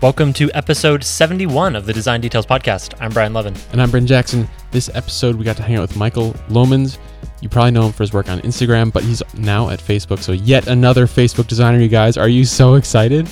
Welcome to episode 71 of the Design Details Podcast. I'm Brian Lovin. And I'm Bryn Jackson. This episode, we got to hang out with Michael Lomans. You probably know him for his work on Instagram, but he's now at Facebook. So, yet another Facebook designer, you guys. Are you so excited?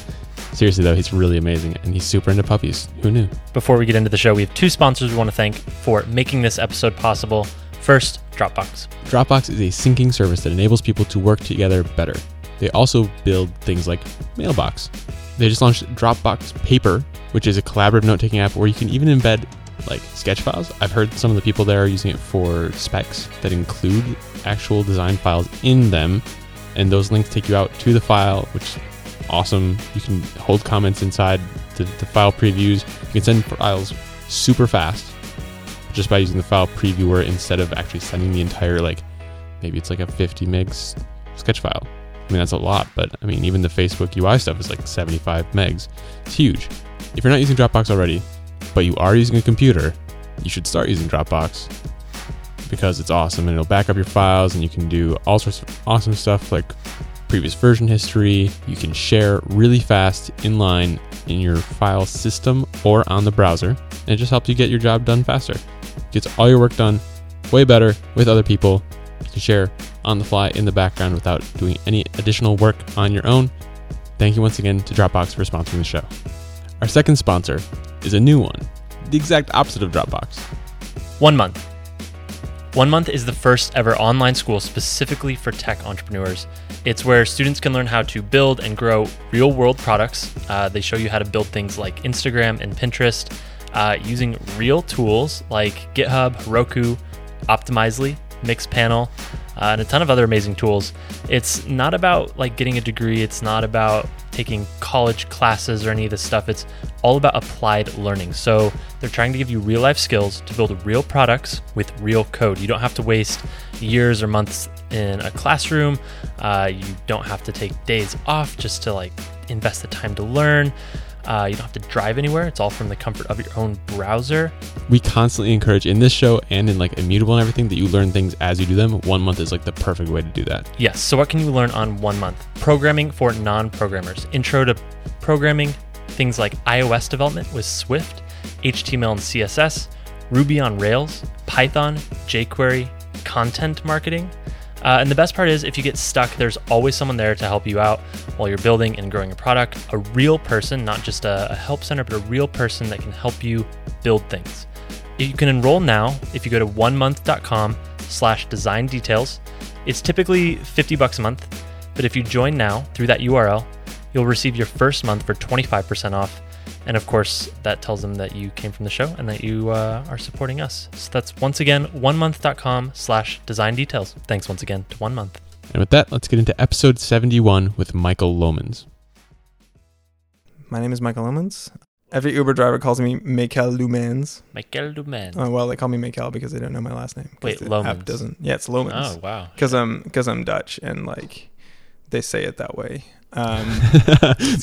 Seriously, though, he's really amazing and he's super into puppies. Who knew? Before we get into the show, we have two sponsors we want to thank for making this episode possible. First, Dropbox. Dropbox is a syncing service that enables people to work together better. They also build things like Mailbox. They just launched Dropbox Paper, which is a collaborative note taking app where you can even embed like sketch files. I've heard some of the people there are using it for specs that include actual design files in them, and those links take you out to the file, which is awesome. You can hold comments inside the, the file previews. You can send files super fast just by using the file previewer instead of actually sending the entire like maybe it's like a 50 megs sketch file. I mean, that's a lot, but I mean, even the Facebook UI stuff is like 75 megs. It's huge. If you're not using Dropbox already, but you are using a computer, you should start using Dropbox because it's awesome and it'll back up your files and you can do all sorts of awesome stuff like previous version history. You can share really fast inline in your file system or on the browser, and it just helps you get your job done faster. Gets all your work done way better with other people. You can share on the fly in the background without doing any additional work on your own. Thank you once again to Dropbox for sponsoring the show. Our second sponsor is a new one, the exact opposite of Dropbox. One Month. One Month is the first ever online school specifically for tech entrepreneurs. It's where students can learn how to build and grow real world products. Uh, they show you how to build things like Instagram and Pinterest uh, using real tools like GitHub, Heroku, Optimizely, Mixpanel, uh, and a ton of other amazing tools. It's not about like getting a degree. It's not about taking college classes or any of this stuff. It's all about applied learning. So they're trying to give you real life skills to build real products with real code. You don't have to waste years or months in a classroom. Uh, you don't have to take days off just to like invest the time to learn. Uh, you don't have to drive anywhere. It's all from the comfort of your own browser. We constantly encourage in this show and in like Immutable and everything that you learn things as you do them. One month is like the perfect way to do that. Yes. So, what can you learn on one month? Programming for non programmers, intro to programming, things like iOS development with Swift, HTML and CSS, Ruby on Rails, Python, jQuery, content marketing. Uh, and the best part is, if you get stuck, there's always someone there to help you out while you're building and growing a product. A real person, not just a, a help center, but a real person that can help you build things. You can enroll now if you go to onemonth.com slash design details. It's typically 50 bucks a month, but if you join now through that URL, you'll receive your first month for 25% off. And of course, that tells them that you came from the show and that you uh, are supporting us. So that's once again, onemonth.com slash design details. Thanks once again to One Month. And with that, let's get into episode 71 with Michael Lomans. My name is Michael Lomans. Every Uber driver calls me Michael Lumans. Michael Duman. Oh well, they call me Michael because they don't know my last name. 'cause Wait, the Lomans. app doesn't. Yeah, it's Lomans. Oh, wow. Because I'm because I'm Dutch and like they say it that way. Um,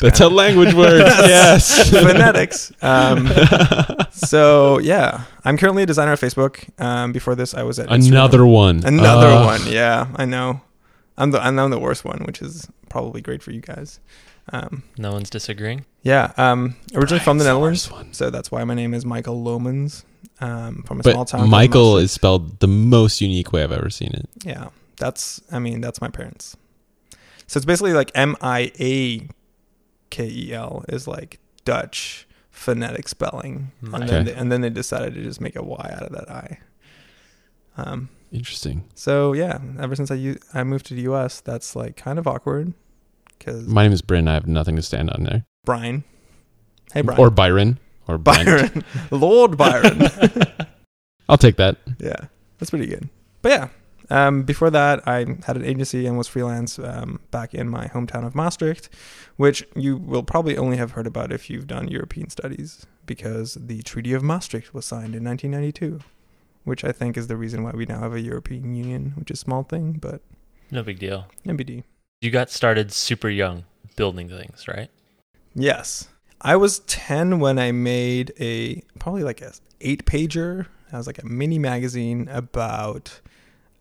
That's how language works. yes. phonetics. Um, so yeah, I'm currently a designer at Facebook. Um, before this, I was at Instagram. Another one. Another Ugh. one. Yeah, I know. I'm the I'm the worst one, which is probably great for you guys. Um, No one's disagreeing. yeah. Um, originally from the Netherlands, worst one. so that's why my name is Michael Lomans. Um, from a small town. Michael is spelled the most unique way I've ever seen it. Yeah, that's. I mean, that's my parents. So it's basically like M I A K E L is like Dutch phonetic spelling, and then they, and then they decided to just make a Y out of that I. Um. Interesting. So yeah, ever since I u- I moved to the U.S., that's like kind of awkward because My name is Bryn. I have nothing to stand on there. Brian. Hey Brian. Or Byron. Or. Byron. Lord Byron. I'll take that. yeah, that's pretty good. But yeah, um, before that, I had an agency and was freelance um, back in my hometown of Maastricht, which you will probably only have heard about if you've done European studies, because the Treaty of Maastricht was signed in 1992, which I think is the reason why we now have a European Union, which is a small thing, but No big deal. NBD. You got started super young building things, right? Yes. I was 10 when I made a probably like a 8 pager. It was like a mini magazine about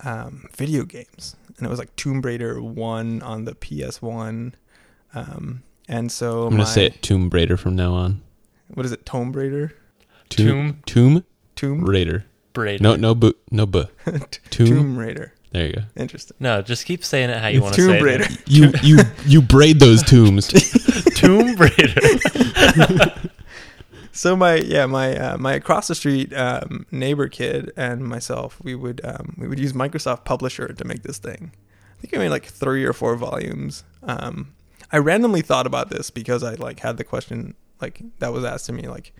um, video games. And it was like Tomb Raider 1 on the PS1. Um, And so I'm gonna my, say it Tomb Raider from now on. What is it? Tomb Raider. Tomb Tomb Tomb. Raider. Braid. No, no, bu, no, bu. Tomb. Tomb Raider. There you go. Interesting. No, just keep saying it how you want to say Tomb it. Raider. You, you, you braid those tombs. Tomb Raider. So my yeah my uh, my across the street um, neighbor kid and myself we would um, we would use Microsoft Publisher to make this thing. I think I made like three or four volumes. Um, I randomly thought about this because I like had the question like that was asked to me like,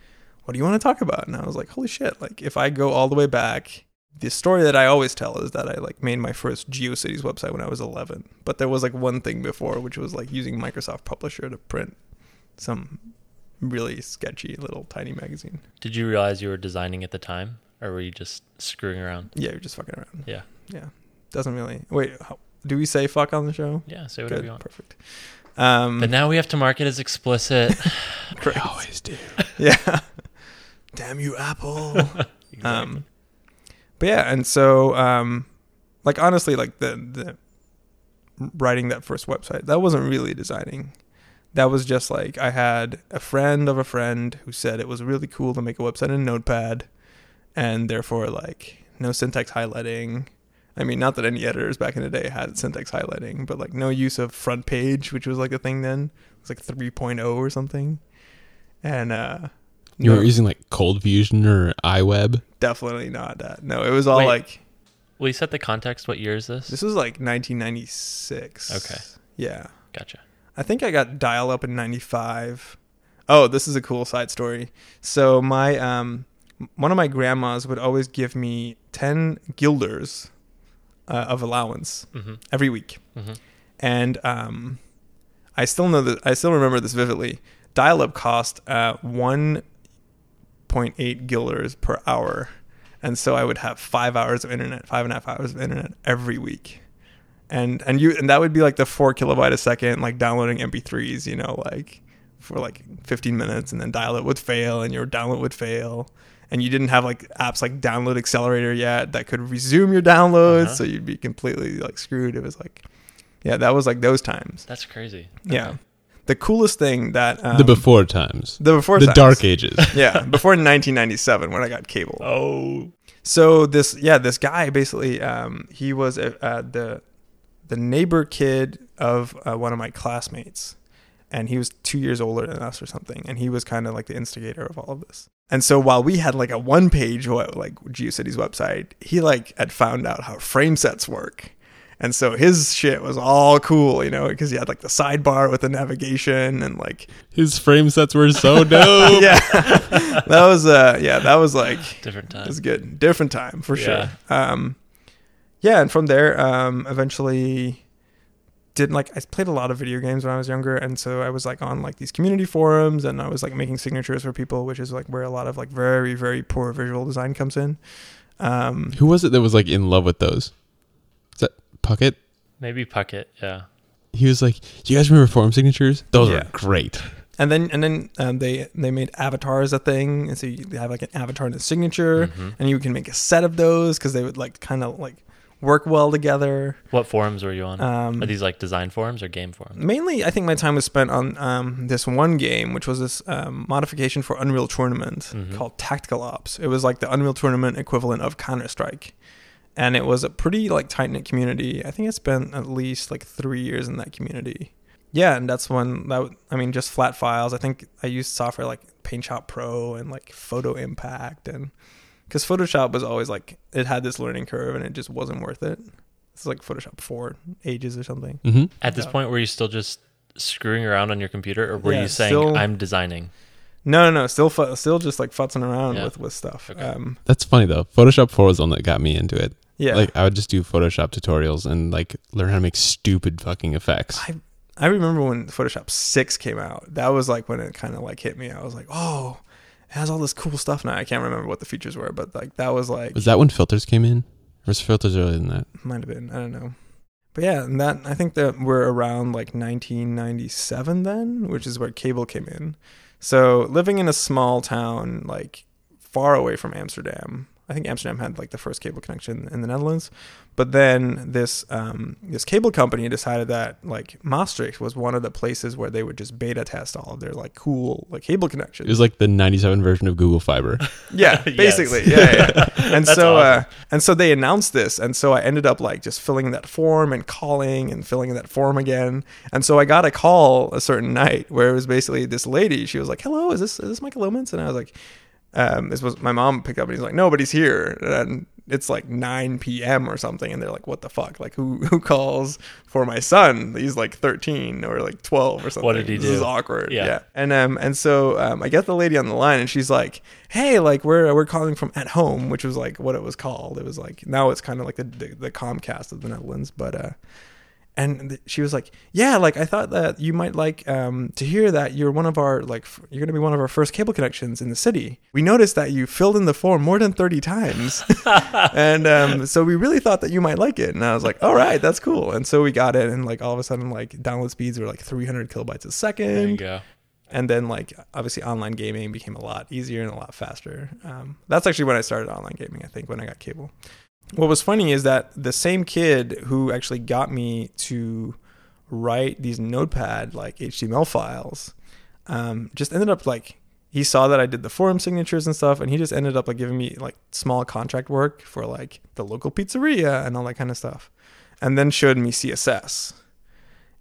what do you want to talk about? And I was like, holy shit! Like if I go all the way back, the story that I always tell is that I like made my first GeoCities website when I was 11. But there was like one thing before, which was like using Microsoft Publisher to print some really sketchy little tiny magazine. Did you realize you were designing at the time, or were you just screwing around? Yeah, you're just fucking around. Yeah. Yeah. Doesn't really. Wait, how, do we say fuck on the show? Yeah, say whatever Good, you want. perfect. Um, But now we have to mark it as explicit. great. I always do. Yeah. Damn you, Apple. Exactly. um, but yeah, and so um, like honestly, like the the writing that first website, that wasn't really designing. That was just like I had a friend of a friend who said it was really cool to make a website in Notepad, and therefore like no syntax highlighting. I mean, not that any editors back in the day had syntax highlighting, but like no use of front page, which was like a thing then. It was like 3.0 or something. And uh You no- were using like Cold Fusion or iWeb. definitely not that. No, it was all Wait. like Will you set the context? What year is this? this was like 1996. Okay. Yeah. Gotcha. I think I got dial up in 95. Oh, this is a cool side story. So my um one of my grandmas would always give me 10 guilders uh, of allowance hmm every week. hmm And um I still know that I still remember this vividly. Dial up cost uh 1.8 guilders per hour. And so I would have five hours of internet, five and a half hours of internet every week. And and you and that would be like the four kilobyte a second, like downloading MP3s, you know, like for like 15 minutes, and then dial it would fail, and your download would fail, and you didn't have like apps like Download Accelerator yet that could resume your downloads, Uh-huh. so you'd be completely like screwed. It was like, yeah, that was like those times. That's crazy. Yeah, Okay. the coolest thing that um, the before times. the before the times. dark ages. yeah, before 1997 when I got cable. Oh. So this, yeah, this guy basically, um, he was at, uh, the the neighbor kid of uh, one of my classmates, and he was two years older than us or something, and he was kind of like the instigator of all of this. And so while we had like a one page what like GeoCities website, he like had found out how frame sets work. And so his shit was all cool, you know, because he had like the sidebar with the navigation and like His frame sets were so dope. yeah, that was uh yeah that was like Different time. it time. was good. Different time for Yeah. sure. Um, yeah, and from there, um, eventually did like I played a lot of video games when I was younger, and so I was like on like these community forums, and I was like making signatures for people, which is like where a lot of like very very poor visual design comes in. Um, Who was it that was like in love with those? Is that Puckett? Maybe Puckett. Yeah. He was like, Do "You guys remember forum signatures? Those Yeah. are great." and then and then um, they they made avatars a thing, and so you have like an avatar and a signature, Mhm. and you can make a set of those because they would like kind of like work well together. What forums were you on? Um, Are these like design forums or game forums? Mainly, I think my time was spent on um, this one game, which was this um, modification for Unreal Tournament Mhm. called Tactical Ops. It was like the Unreal Tournament equivalent of Counter Strike, and it was a pretty like tight knit community. I think I spent at least like three years in that community. Yeah, and that's when that I mean just flat files. I think I used software like PaintShop Pro and like Photo Impact, and because Photoshop was always like it had this learning curve, and it just wasn't worth it. It's like Photoshop four ages or something. hmm At this Yeah. point, were you still just screwing around on your computer, or were Yeah, you saying still- I'm designing? No, no, no. Still, fu- still just like futzing around Yeah. with with stuff. Okay. Um, That's funny though. Photoshop 4 was the one that got me into it. yeah, Like I would just do Photoshop tutorials and like learn how to make stupid fucking effects. I I remember when Photoshop six came out. That was like when it kind of like hit me. I was like, oh, it has all this cool stuff now. I can't remember what the features were, but like that was like Was that when filters came in? Or was filters earlier than that? might have been. I don't know. But yeah, and that I think that we're around like 1997 then, which is where cable came in. So living in a small town like far away from Amsterdam, I think Amsterdam had like the first cable connection in the Netherlands, but then this um, this cable company decided that like Maastricht was one of the places where they would just beta test all of their like cool like cable connections. It was like the 97 version of Google Fiber. Yeah, Yes. basically. Yeah, yeah. And so awesome. uh and so they announced this and so I ended up like just filling that form and calling and filling that form again. And so I got a call a certain night where it was basically this lady, she was like, "Hello, is this is this Michael Lomans?" And I was like, um, this was my mom picked up and he's like, nobody's here. And it's like 9 p.m. or something. And they're like, what the fuck? Like, who, who calls for my son? He's like 13 or like 12 or something. What did he this do? is awkward. Yeah. Yeah. And, um, and so, um, I get the lady on the line and she's like, hey, like we're, we're calling from at home, which was like what it was called. It was like, now it's kind of like the, the, the Comcast of the Netherlands. But, uh, and she was like, "Yeah, like I thought that you might like um, to hear that you're one of our like f- you're going to be one of our first cable connections in the city. We noticed that you filled in the form more than thirty times, and um, so we really thought that you might like it." And I was like, "All right, that's cool." And so we got it, and like all of a sudden, like download speeds were like 300 kilobytes a There you second, go. and then like obviously online gaming became a lot easier and a lot faster. Um, that's actually when I started online gaming. I think when I got cable. What was funny is that the same kid who actually got me to write these notepad like HTML files um, just ended up like he saw that I did the forum signatures and stuff, and he just ended up like giving me like small contract work for like the local pizzeria and all that kind of stuff, and then showed me CSS.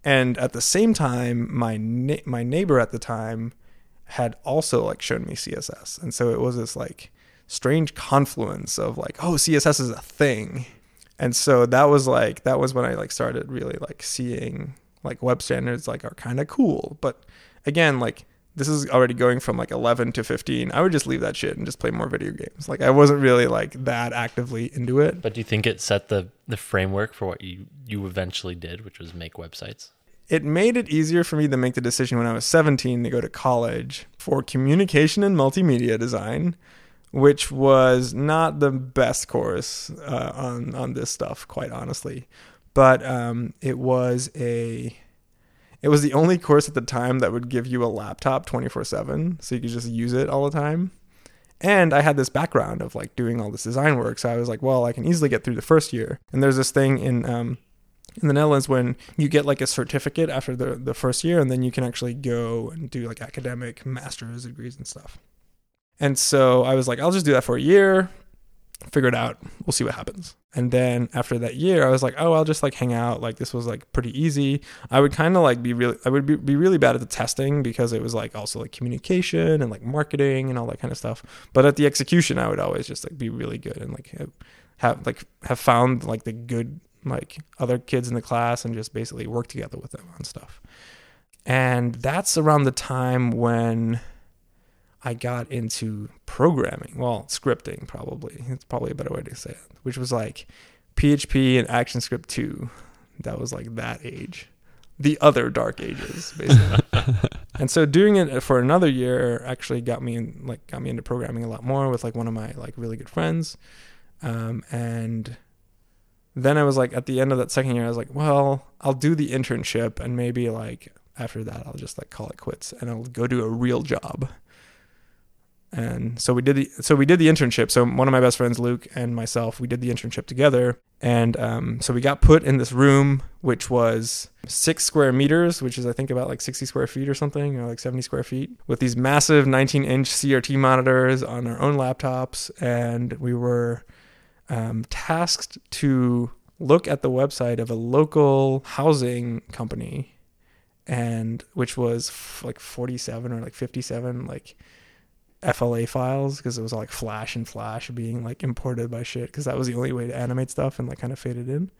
And at the same time, my na- my neighbor at the time had also like shown me CSS, and so it was this like strange confluence of like, oh, CSS is a thing, and so that was like that was when I like started really like seeing like web standards like are kind of cool, but again like this is already going from like 11 to 15 i would just leave that shit and just play more video games. Like i wasn't really like that actively into it. But do you think it set the the framework for what you you eventually did, which was make websites? it made it easier for me to make the decision when i was 17 to go to college for communication and multimedia design which was not the best course uh, on on this stuff quite honestly. But um, it was a it was the only course at the time that would give you a laptop 24/7 so you could just use it all the time. And I had this background of like doing all this design work so I was like well I can easily get through the first year. And there's this thing in um, in the Netherlands when you get like a certificate after the the first year and then you can actually go and do like academic master's degrees and stuff. And so I was like I'll just do that for a year, figure it out. We'll see what happens. And then after that year, I was like, oh, I'll just like hang out. Like this was like pretty easy. I would kind of like be really, I would be, be really bad at the testing because it was like also like communication and like marketing and all that kind of stuff. But at the execution, I would always just like be really good and like have, like have found like the good like other kids in the class and just basically work together with them on stuff. And that's around the time when I got into programming. Well, scripting probably. It's probably a better way to say it. Which was like PHP and ActionScript 2. That was like that age. The other dark ages, basically. and so doing it for another year actually got me in, like got me into programming a lot more with like one of my like really good friends. Um, and then I was like at the end of that second year, I was like, well, I'll do the internship and maybe like after that I'll just like call it quits and I'll go do a real job and so we did the so we did the internship. So one of my best friends luke and myself we did the internship together. And um, so we got put in this room which was six square meters which is i think about like 60 square feet or something or like 70 square feet with these massive 19 inch crt monitors on our own laptops. And we were um, tasked to look at the website of a local housing company and which was f- like 47 or like 57 like FLA files because it was all like Flash and Flash being like imported by shit because that was the only way to animate stuff and like kind of faded in.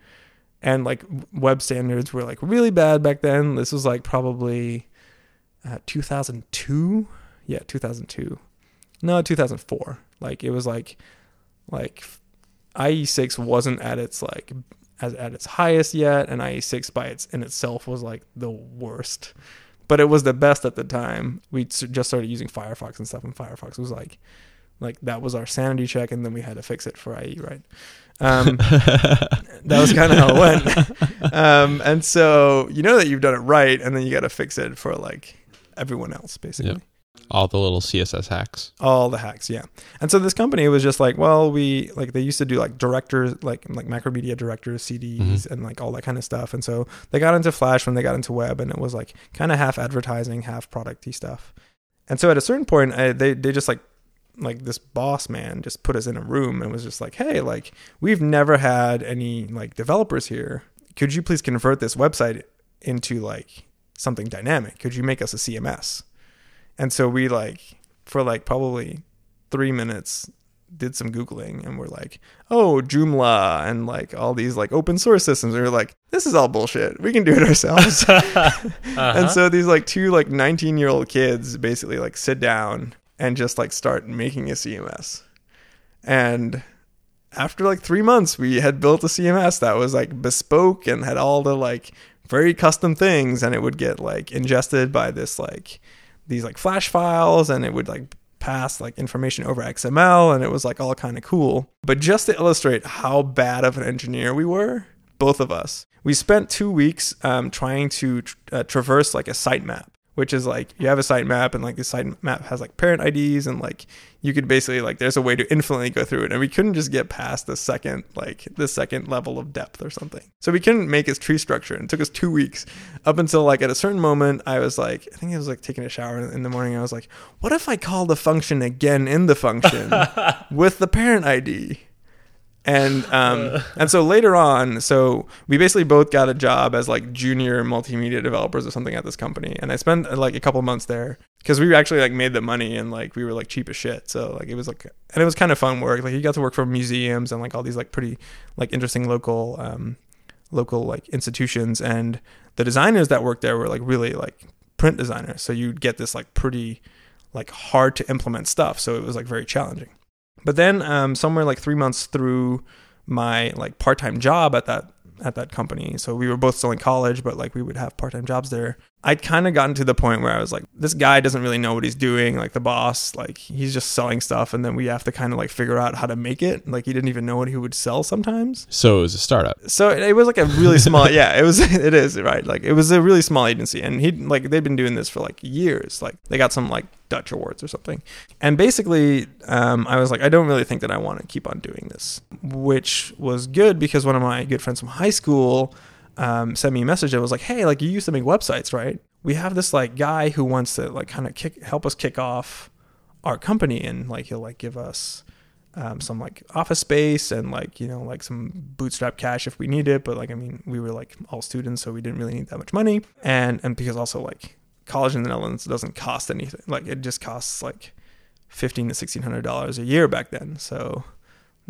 And like web standards were like really bad back then. This was like probably uh, 2002. Yeah, 2002. No, 2004. Like it was like like IE6 wasn't at its like as at its highest yet, and IE6 by its in itself was like the worst but it was the best at the time. We just started using Firefox and stuff, and Firefox was like, like that was our sanity check, and then we had to fix it for IE, right? Um, that was kind of how it went. um, and so you know that you've done it right, and then you got to fix it for like everyone else, basically. Yep. All the little CSS hacks. all the hacks yeah. And so this company was just like well we like they used to do like directors like like macromedia directors cds Mhm. and like all that kind of stuff. And so they got into flash when they got into web and it was like kind of half advertising half producty stuff. And so at a certain point I, they they just like like this boss man just put us in a room and was just like hey like we've never had any like developers here. Could you please convert this website into like something dynamic? Could you make us a cms and so we like for like probably three minutes did some googling and we're like oh joomla and like all these like open source systems. And we're like this is all bullshit. We can do it ourselves. Uh-huh. and so these like two like 19 year old kids basically like sit down and just like start making a cms and after like three months we had built a cms that was like bespoke and had all the like very custom things and it would get like ingested by this like these like flash files and it would like pass like information over xml and it was like all kind of cool. But just to illustrate how bad of an engineer we were both of us we spent two weeks um, trying to tr- uh, traverse like a sitemap which is like you have a sitemap and like the sitemap has like parent ids and like you could basically like there's a way to infinitely go through it. And we couldn't just get past the second like the second level of depth or something. So we couldn't make its tree structure. And it took us two weeks. Up until like at a certain moment i was like i think i was like taking a shower in the morning. I was like what if i call the function again in the function with the parent id and um and so later on so we basically both got a job as like junior multimedia developers or something at this company. And i spent like a couple months there because we actually like made the money and like we were like cheap as shit. So like it was like and it was kind of fun work. Like you got to work for museums and like all these like pretty like interesting local um local like institutions. And the designers that worked there were like really like print designers. So you'd get this like pretty like hard to implement stuff. So it was like very challenging but then um, somewhere like three months through my like part-time job at that at that company so we were both still in college but like we would have part-time jobs there i'd kind of gotten to the point where i was like this guy doesn't really know what he's doing like the boss like he's just selling stuff and then we have to kind of like figure out how to make it. Like he didn't even know what he would sell sometimes. So it was a startup. so it, it was like a really small yeah it was it is right like it was a really small agency and he like they'd been doing this for like years like they got some like dutch awards or something. And basically um, i was like i don't really think that i want to keep on doing this which was good because one of my good friends from high school um, sent me a message that was like hey like you used to make websites right? We have this like guy who wants to like kind of kick help us kick off our company and like he'll like give us um, some like office space and like you know like some bootstrap cash if we need it. But like i mean we were like all students so we didn't really need that much money. And and because also like college in the netherlands doesn't cost anything. Like it just costs like 15 to 1600 dollars a year back then. So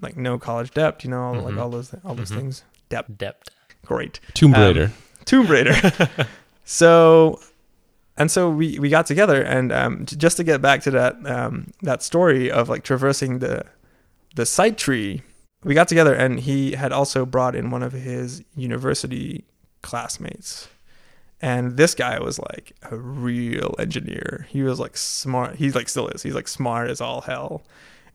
like no college debt you know all, like all those all those Mhm. things. Debt. Dept. great Tomb Um, Raider. Tomb Raider. so, and so we we got together, and um, j- just to get back to that um, that story of like traversing the the site tree, we got together, and he had also brought in one of his university classmates. And this guy was like a real engineer. He was like smart. He like still is. He's like smart as all hell.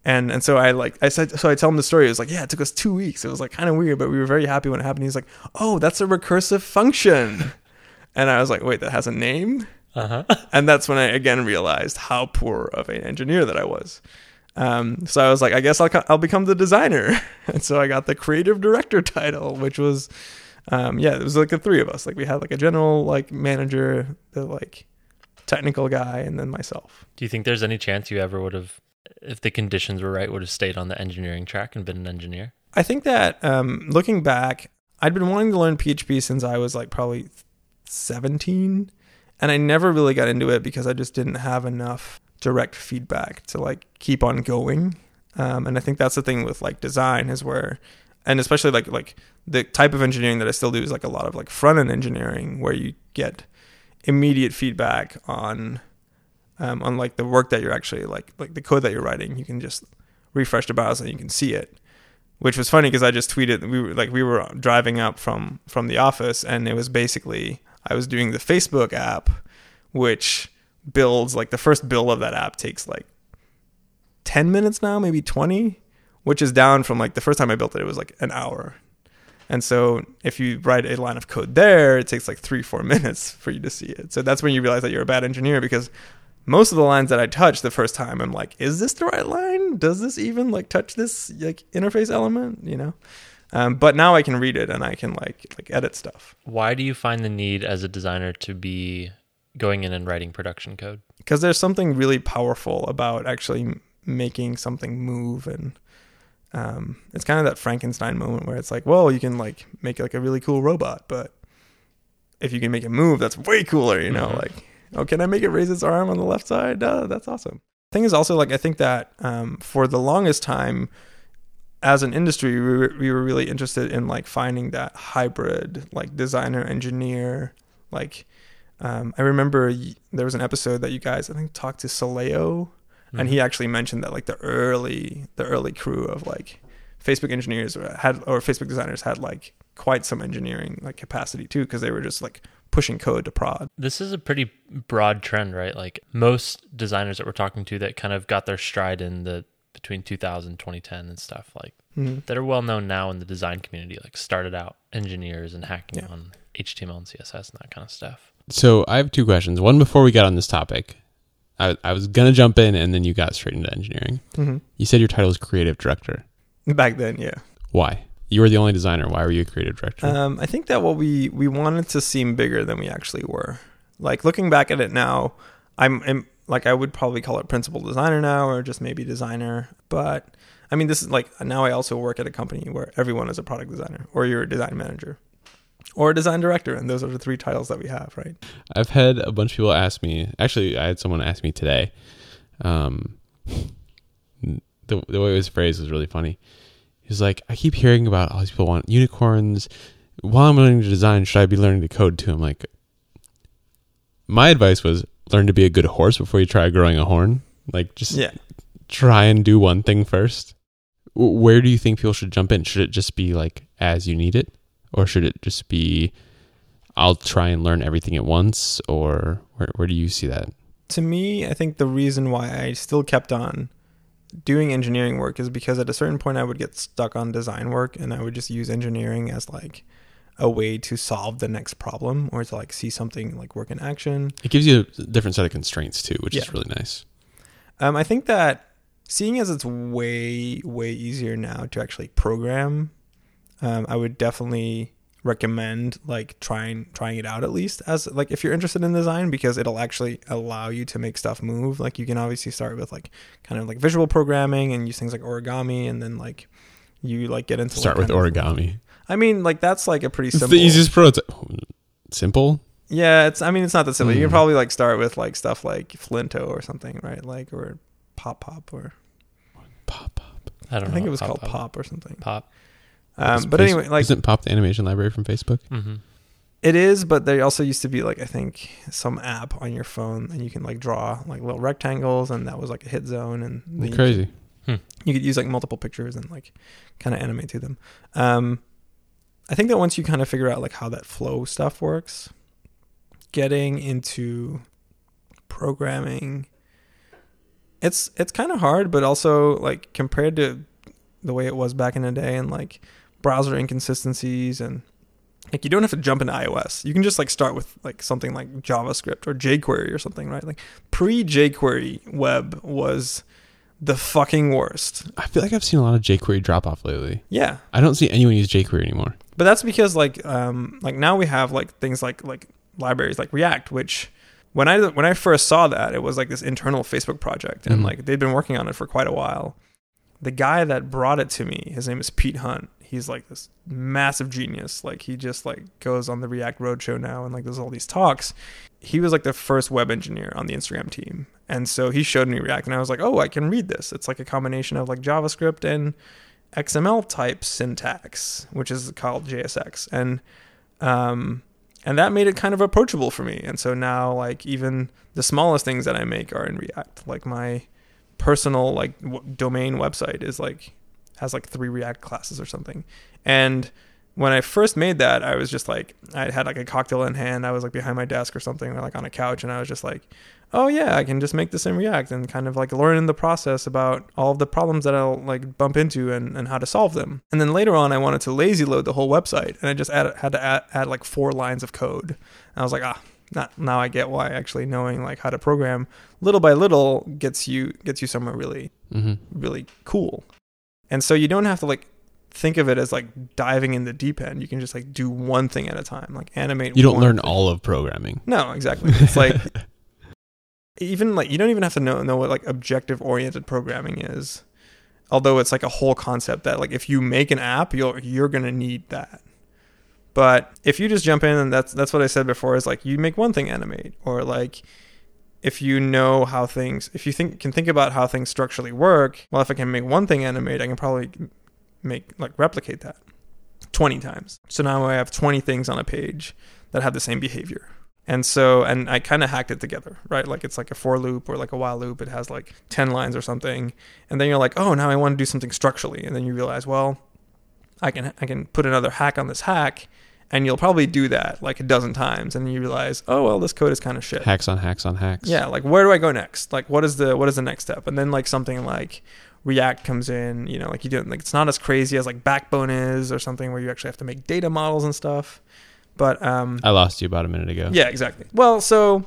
And and so I like I said so I tell him the story. It was like yeah, it took us two weeks. It was like kind of weird, but we were very happy when it happened. He's like, oh, that's a recursive function. and I was like, wait, that has a name. Uh-huh. And that's when I again realized how poor of an engineer that I was. Um, so I was like, I guess I'll co- I'll become the designer. And so I got the creative director title, which was, um, yeah, it was like the three of us. Like we had like a general like manager, the like technical guy, and then myself. Do you think there's any chance you ever would have, if the conditions were right, would have stayed on the engineering track and been an engineer? I think that um, looking back, I'd been wanting to learn PHP since I was like probably 17, and I never really got into it because I just didn't have enough direct feedback to like keep on going. Um, and I think that's the thing with like design is where, and especially like like the type of engineering that I still do is like a lot of like front end engineering where you get immediate feedback on um, on like the work that you're actually like like the code that you're writing. You can just refresh the browser and you can see it which was funny because I just tweeted we were like we were driving up from from the office and it was basically I was doing the Facebook app which builds like the first build of that app takes like 10 minutes now maybe 20 which is down from like the first time I built it it was like an hour and so if you write a line of code there it takes like 3 4 minutes for you to see it so that's when you realize that you're a bad engineer because most of the lines that I touch the first time, I'm like, is this the right line? Does this even like touch this like interface element? You know. Um, but now I can read it and I can like like edit stuff Why do you find the need as a designer to be going in and writing production code? because there's something really powerful about actually making something move and um, it's kind of that Frankenstein moment where it's like, well, you can like make like a really cool robot, but if you can make it move, that's way cooler, you know? Mhm. Like, oh, can I make it raise its arm on the left side? Uh, that's awesome. Thing is also like I think that um, for the longest time, as an industry, we were, we were really interested in like finding that hybrid, like designer engineer. Like, um, I remember there was an episode that you guys I think talked to Soleio, and he actually mentioned that like the early the early crew of like Facebook engineers had or Facebook designers had like quite some engineering like capacity too because they were just like pushing code to prod. This is a pretty broad trend, right? Like most designers that we're talking to that kind of got their stride in the between 2000 2010 and stuff like Mhm. that are well known now in the design community like started out engineers and hacking Yeah. on html and css and that kind of stuff So I have two questions. One before we got on this topic. I, I was gonna jump in, and then you got straight into engineering. Mhm. You said your title is creative director. Back then, yeah. Why? You were the only designer. Why were you a creative director? Um, I think that what we we wanted to seem bigger than we actually were. Like looking back at it now, I'm, I'm like I would probably call it principal designer now, or just maybe designer. But I mean, this is like now I also work at a company where everyone is a product designer, or you're a design manager, or a design director, and those are the three titles that we have, right? I've had a bunch of people ask me. Actually, I had someone ask me today. Um, the the way it was phrased was really funny. He's like, I keep hearing about all these people want unicorns. While I'm learning to design, should I be learning to code too? I'm like, my advice was learn to be a good horse before you try growing a horn. Like, just Yeah. try and do one thing first. Where do you think people should jump in? Should it just be like as you need it, or should it just be I'll try and learn everything at once, or where where do you see that? to me, I think the reason why I still kept on doing engineering work is because at a certain point I would get stuck on design work and I would just use engineering as like a way to solve the next problem or to like see something like work in action. It gives you a different set of constraints too, which is really nice. Um, I think that seeing as it's way way easier now to actually program, um, I would definitely recommend like trying trying it out at least as like if you're interested in design because it'll actually allow you to make stuff move. Like you can obviously start with like kind of like visual programming and use things like origami, and then like you like get into Start like, with kind of- origami. I mean, like that's like a pretty simple It's the easiest prototype. Simple. Yeah, it's. I mean, it's not that simple. You can Hmm. probably like start with like stuff like Flinto or something, right? Like or Pop Pop or Pop pop. i don't I know think it was Pop, called Pop. Pop or something. pop Um, but Face- anyway, like isn't pop the animation library from Facebook? hmm it is, but there also used to be like I think some app on your phone, and you can like draw like little rectangles, and that was like a hit zone, and then you Crazy. you could use like multiple pictures and like kind of animate to them. Um, I think that once you kind of figure out like how that flow stuff works, getting into programming, it's it's kind of hard, but also like compared to the way it was back in the day and like browser inconsistencies and like you don't have to jump into iOS. You can just like start with like something like JavaScript or jQuery or something, right? Like pre jQuery web was the fucking worst. I feel like I've seen a lot of jQuery drop off lately. Yeah. I don't see anyone use jQuery anymore. But that's because like um like now we have like things like like libraries like React, which when I when I first saw that it was like this internal Facebook project and Mhm. like they'd been working on it for quite a while. The guy that brought it to me, his name is Pete Hunt. He's like this massive genius. Like he just like goes on the React Roadshow now and like does all these talks. He was like the first web engineer on the Instagram team. And so he showed me React and I was like, "Oh, I can read this. It's like a combination of like JavaScript and XML type syntax, which is called JSX, and um, and that made it kind of approachable for me. And so now, like even the smallest things that I make are in React. Like my personal like w- domain website is like has like three React classes or something. And when I first made that, I was just like I had like a cocktail in hand. I was like behind my desk or something, or like on a couch, and I was just like, oh yeah, I can just make this in React and kind of like learn in the process about all of the problems that I'll like bump into and, and how to solve them. And then later on, I wanted to lazy load the whole website, and I just had to add, add like four lines of code. And I was like, ah, not now I get why actually knowing like how to program little by little gets you gets you somewhere really hmm really cool. And so you don't have to like think of it as like diving in the deep end. You can just like do one thing at a time, like animate. You don't learn thing. all of programming. No, exactly. It's like even like you don't even have to know know what like objective oriented programming is. Although it's like a whole concept that like if you make an app, you're you're gonna need that. But if you just jump in and that's that's what I said before is like you make one thing animate or like if you know how things if you think can think about how things structurally work, well if I can make one thing animate, I can probably make like replicate that 20 times. So now I have 20 things on a page that have the same behavior. And so, and I kind of hacked it together, right? Like it's like a for loop or like a while loop. It has like 10 lines or something. And then you're like, oh, now I want to do something structurally. And then you realize, well, I can, I can put another hack on this hack. And you'll probably do that like a dozen times. And you realize, oh, well, this code is kind of shit. Hacks on hacks on hacks. Yeah, like where do I go next? Like what is the what is the next step? And then like something like React comes in, you know, like you do it like it's not as crazy as like Backbone is or something where you actually have to make data models and stuff. But um I lost you about a minute ago. yeah, exactly. Well, so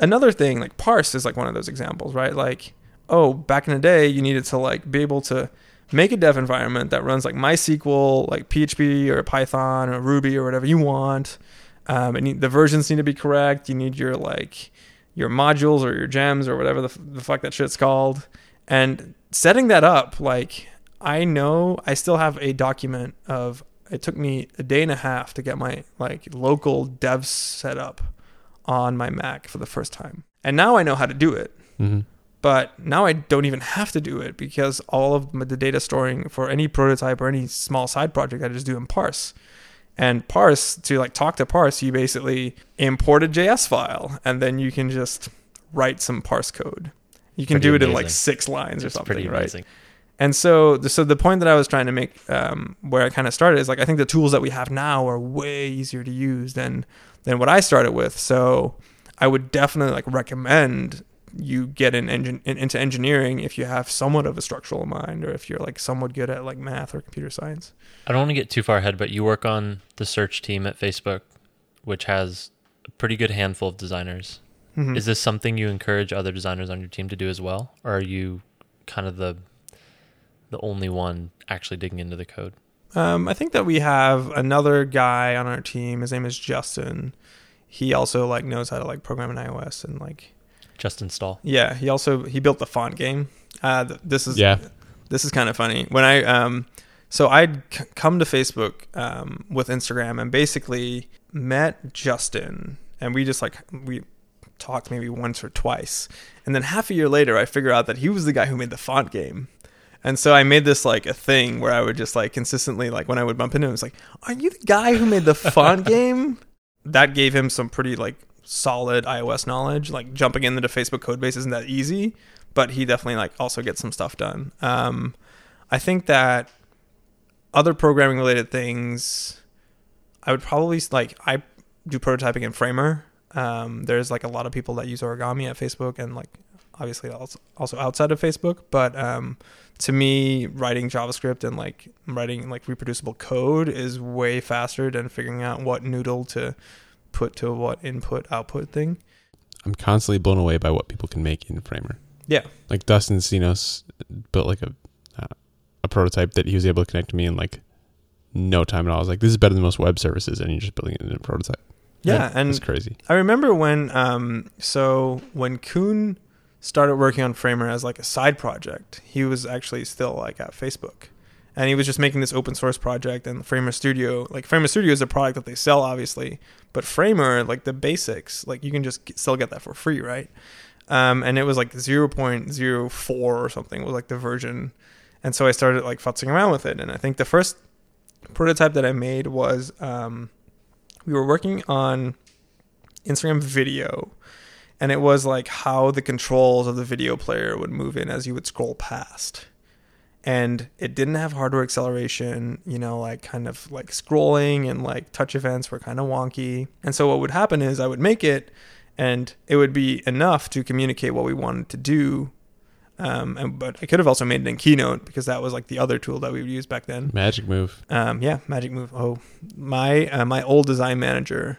another thing like parse is like one of those examples, right? Like oh, back in the day you needed to like be able to make a dev environment that runs like MySQL, like PHP or Python or Ruby or whatever you want. Um, and the versions need to be correct. You need your like your modules or your gems or whatever the, f- the fuck that shit's called. And setting that up, like I know I still have a document of it took me a day and a half to get my like local dev set up on my Mac for the first time. And now I know how to do it hmm but now I don't even have to do it because all of the data storing for any prototype or any small side project I just do in parse. And parse to like talk to parse, you basically import a JS file and then you can just write some parse code. You can Pretty do it in like six lines or something, pretty right? amazing. And so, the, so the point that I was trying to make, um, where I kind of started, is like I think the tools that we have now are way easier to use than than what I started with. So, I would definitely like recommend you get in engine in, into engineering if you have somewhat of a structural mind, or if you're like somewhat good at like math or computer science. I don't want to get too far ahead, but you work on the search team at Facebook, which has a pretty good handful of designers. Mhm. Is this something you encourage other designers on your team to do as well, or are you kind of the the only one actually digging into the code? Um, I think that we have another guy on our team. His name is Justin. He also like knows how to like program in iOS and like Just install. yeah. He also he built the font game. Uh, th- this is Yeah. this is kind of funny when I um so I'd c- come to Facebook um with Instagram and basically met Justin and we just like we talked maybe once or twice and then half a year later I figure out that he was the guy who made the font game. And so I made this like a thing where I would just like consistently like when I would bump into him, it was like, "Are you the guy who made the font game?" That gave him some pretty like solid iOS knowledge. Like jumping into the Facebook code base isn't that easy, but he definitely like also gets some stuff done. Um, I think that other programming related things, I would probably like I do prototyping in Framer. Um, there's like a lot of people that use origami at Facebook and like obviously also outside of Facebook. But um, to me, writing JavaScript and like writing like reproducible code is way faster than figuring out what noodle to put to what input output thing. I'm constantly blown away by what people can make in Framer. Yeah. Like Dustin Senos built like a uh, a prototype that he was able to connect to me in like no time at all. I was like, this is better than most web services, and you're just building it in a prototype. Yeah, and it's crazy. I remember when um so when Koen started working on Framer as like a side project, he was actually still like at Facebook. And he was just making this open source project and Framer Studio, like Framer Studio is a product that they sell obviously, but Framer like the basics, like you can just get, still get that for free, right? Um and it was like 0.04 or something was like the version. And so I started like futzing around with it and I think the first prototype that I made was um we were working on Instagram video and it was like how the controls of the video player would move in as you would scroll past. And it didn't have hardware acceleration, you know, like kind of like scrolling and like touch events were kind of wonky. And so what would happen is I would make it and it would be enough to communicate what we wanted to do. Um, and, but I could have also made it in Keynote because that was like the other tool that we would use back then. Magic move. Um, yeah, Magic Move. Oh, my uh, my old design manager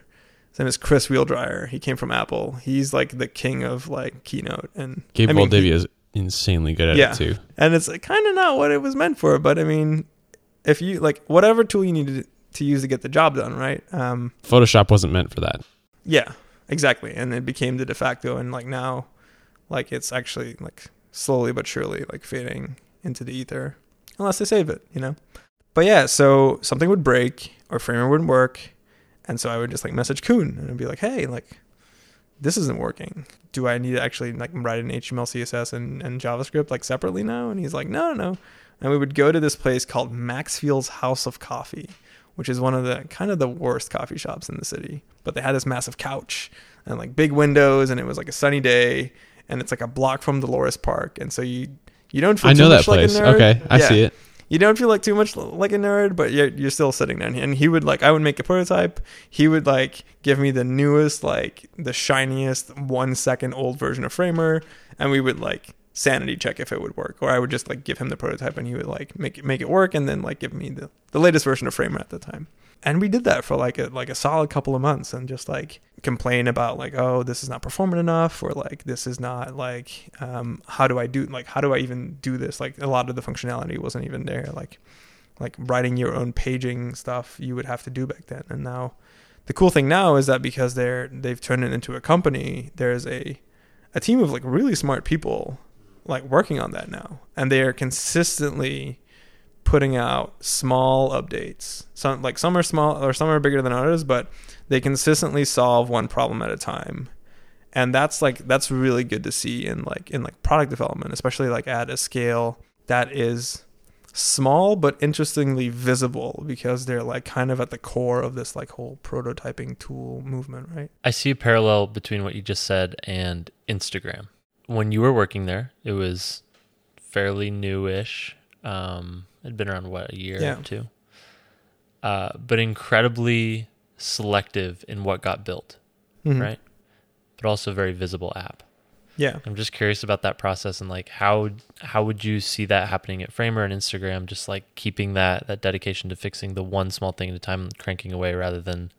His name is Chris Wheeldryer. He came from Apple. He's like the king of like Keynote, and Gabe I mean, Valdivia he- insanely good at Yeah. it too. and it's kind of not what it was meant for. But I mean, if you like whatever tool you needed to use to get the job done, right? Um, Photoshop wasn't meant for that. yeah, exactly. And it became the de facto, and like now, like it's actually like slowly but surely like fading into the ether, unless they save it, you know. But yeah, so something would break or Framer wouldn't work, and so I would just like message Koen and be like, hey, like this isn't working. Do I need to actually like write in HTML, CSS, and, and JavaScript like separately now? And he's like, no, no. no. And we would go to this place called Maxfield's House of Coffee, which is one of the kind of the worst coffee shops in the city. But they had this massive couch and like big windows, and it was like a sunny day, and it's like a block from Dolores Park, and so you you don't feel I too know that much like a place. nerd. okay, I Yeah see it. You don't feel like too much like a nerd, but you're, you're still sitting there. And he would like, I would make a prototype. He would like give me the newest, like the shiniest one second old version of Framer, and we would like sanity check if it would work. Or I would just like give him the prototype, and he would like make it make it work, and then like give me the the latest version of Framer at the time. And we did that for like a like a solid couple of months, and just like complain about like, oh, this is not performant enough, or like this is not like, um, how do I do like how do I even do this? Like a lot of the functionality wasn't even there. Like like writing your own paging stuff you would have to do back then and now the cool thing now is that because they're they've turned it into a company there's a a team of like really smart people like working on that now and they are consistently putting out small updates some like some are small or some are bigger than others but they consistently solve one problem at a time and that's like that's really good to see in like in like product development especially like at a scale that is small but interestingly visible because they're like kind of at the core of this like whole prototyping tool movement right I see a parallel between what you just said and Instagram. When you were working there, it was fairly newish. Um, it'd been around what a year Yeah. or two, uh, but incredibly selective in what got built, Mhm. right? But also a very visible app. yeah I'm just curious about that process and like how how would you see that happening at Framer and Instagram? Just like keeping that that dedication to fixing the one small thing at a time, cranking away rather than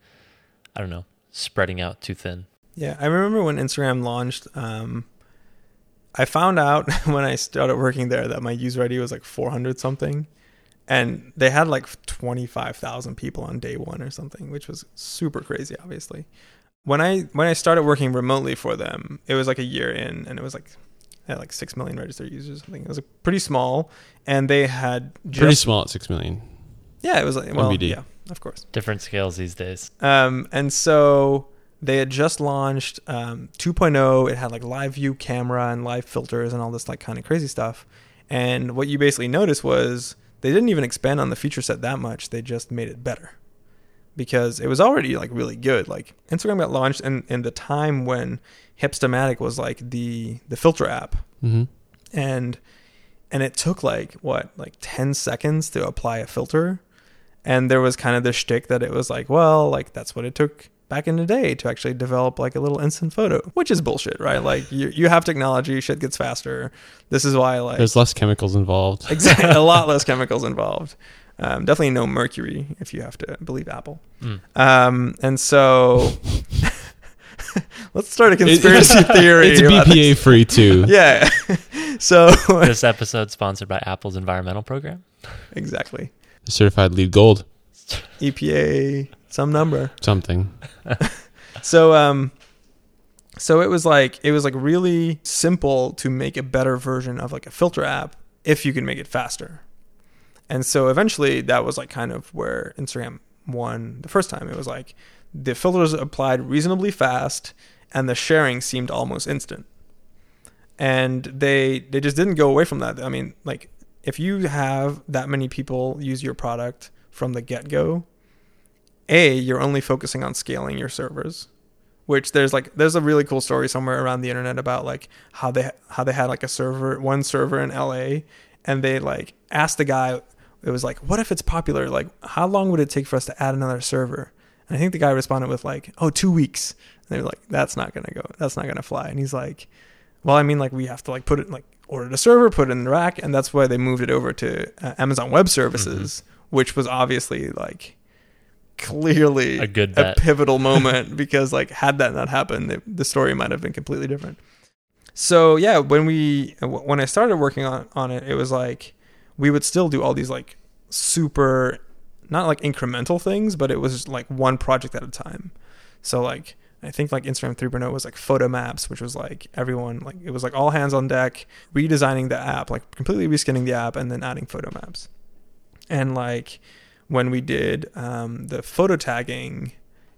I don't know spreading out too thin. Yeah, I remember when Instagram launched. Um, I found out when I started working there that my user ID was like 400 something, and they had like 25,000 people on day one or something, which was super crazy. Obviously, when I when I started working remotely for them, it was like a year in, and it was like they had like six million registered users. I think it was like pretty small, and they had just Pretty small at six million. yeah, it was like well, MVD. yeah, of course. Different scales these days. Um, and so they had just launched um, 2.0. It had like live view camera and live filters and all this like kind of crazy stuff. And what you basically noticed was they didn't even expand on the feature set that much. They just made it better because it was already like really good. Like Instagram got launched in, in the time when Hipstamatic was like the the filter app Mm-hmm. and and it took like what like 10 seconds to apply a filter and there was kind of this shtick that it was like well like that's what it took back in the day to actually develop like a little instant photo which is bullshit right like you, you have technology shit gets faster this is why like There's less chemicals involved. exactly a lot less chemicals involved um, definitely no mercury if you have to believe apple Mm. um, and so let's start a conspiracy theory It's about BPA free too. yeah so this episode sponsored by Apple's environmental program. exactly Certified lead gold. EPA some number. Something. So um so it was like it was like really simple to make a better version of like a filter app if you can make it faster. And so eventually that was like kind of where Instagram won the first time. It was like the filters applied reasonably fast and the sharing seemed almost instant. And they they just didn't go away from that. I mean, like if you have that many people use your product from the get-go, a you're only focusing on scaling your servers which there's like there's a really cool story somewhere around the internet about like how they how they had like a server one server in LA and they like asked the guy it was like what if it's popular? Like how long would it take for us to add another server? And I think the guy responded with like oh two weeks. And they were like that's not gonna go that's not gonna fly. And he's like well I mean like we have to like put it like order the server put it in the rack and that's why they moved it over to uh, Amazon Web Services which was obviously like clearly A good a pivotal moment because like had that not happened, it, the story might have been completely different. So yeah, when we when I started working on on it, it was like we would still do all these like super not like incremental things, but it was like one project at a time. So like I think like Instagram 3.0 was like photo maps, which was like everyone like it was like all hands on deck, redesigning the app, like completely reskinning the app and then adding photo maps. And like when we did um, the photo tagging,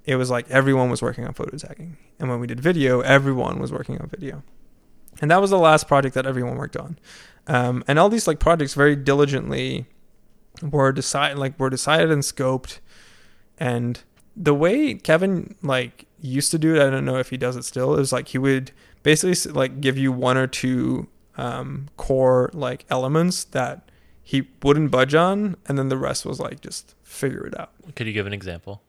it was like everyone was working on photo tagging. And when we did video, everyone was working on video. And that was the last project that everyone worked on. Um, and all these like projects very diligently were decided like were decided and scoped and the way Kevin like used to do it, I don't know if he does it still. Is like he would basically like give you one or two um, core like elements that he wouldn't budge on, and then the rest was like just figure it out. Could you give an example?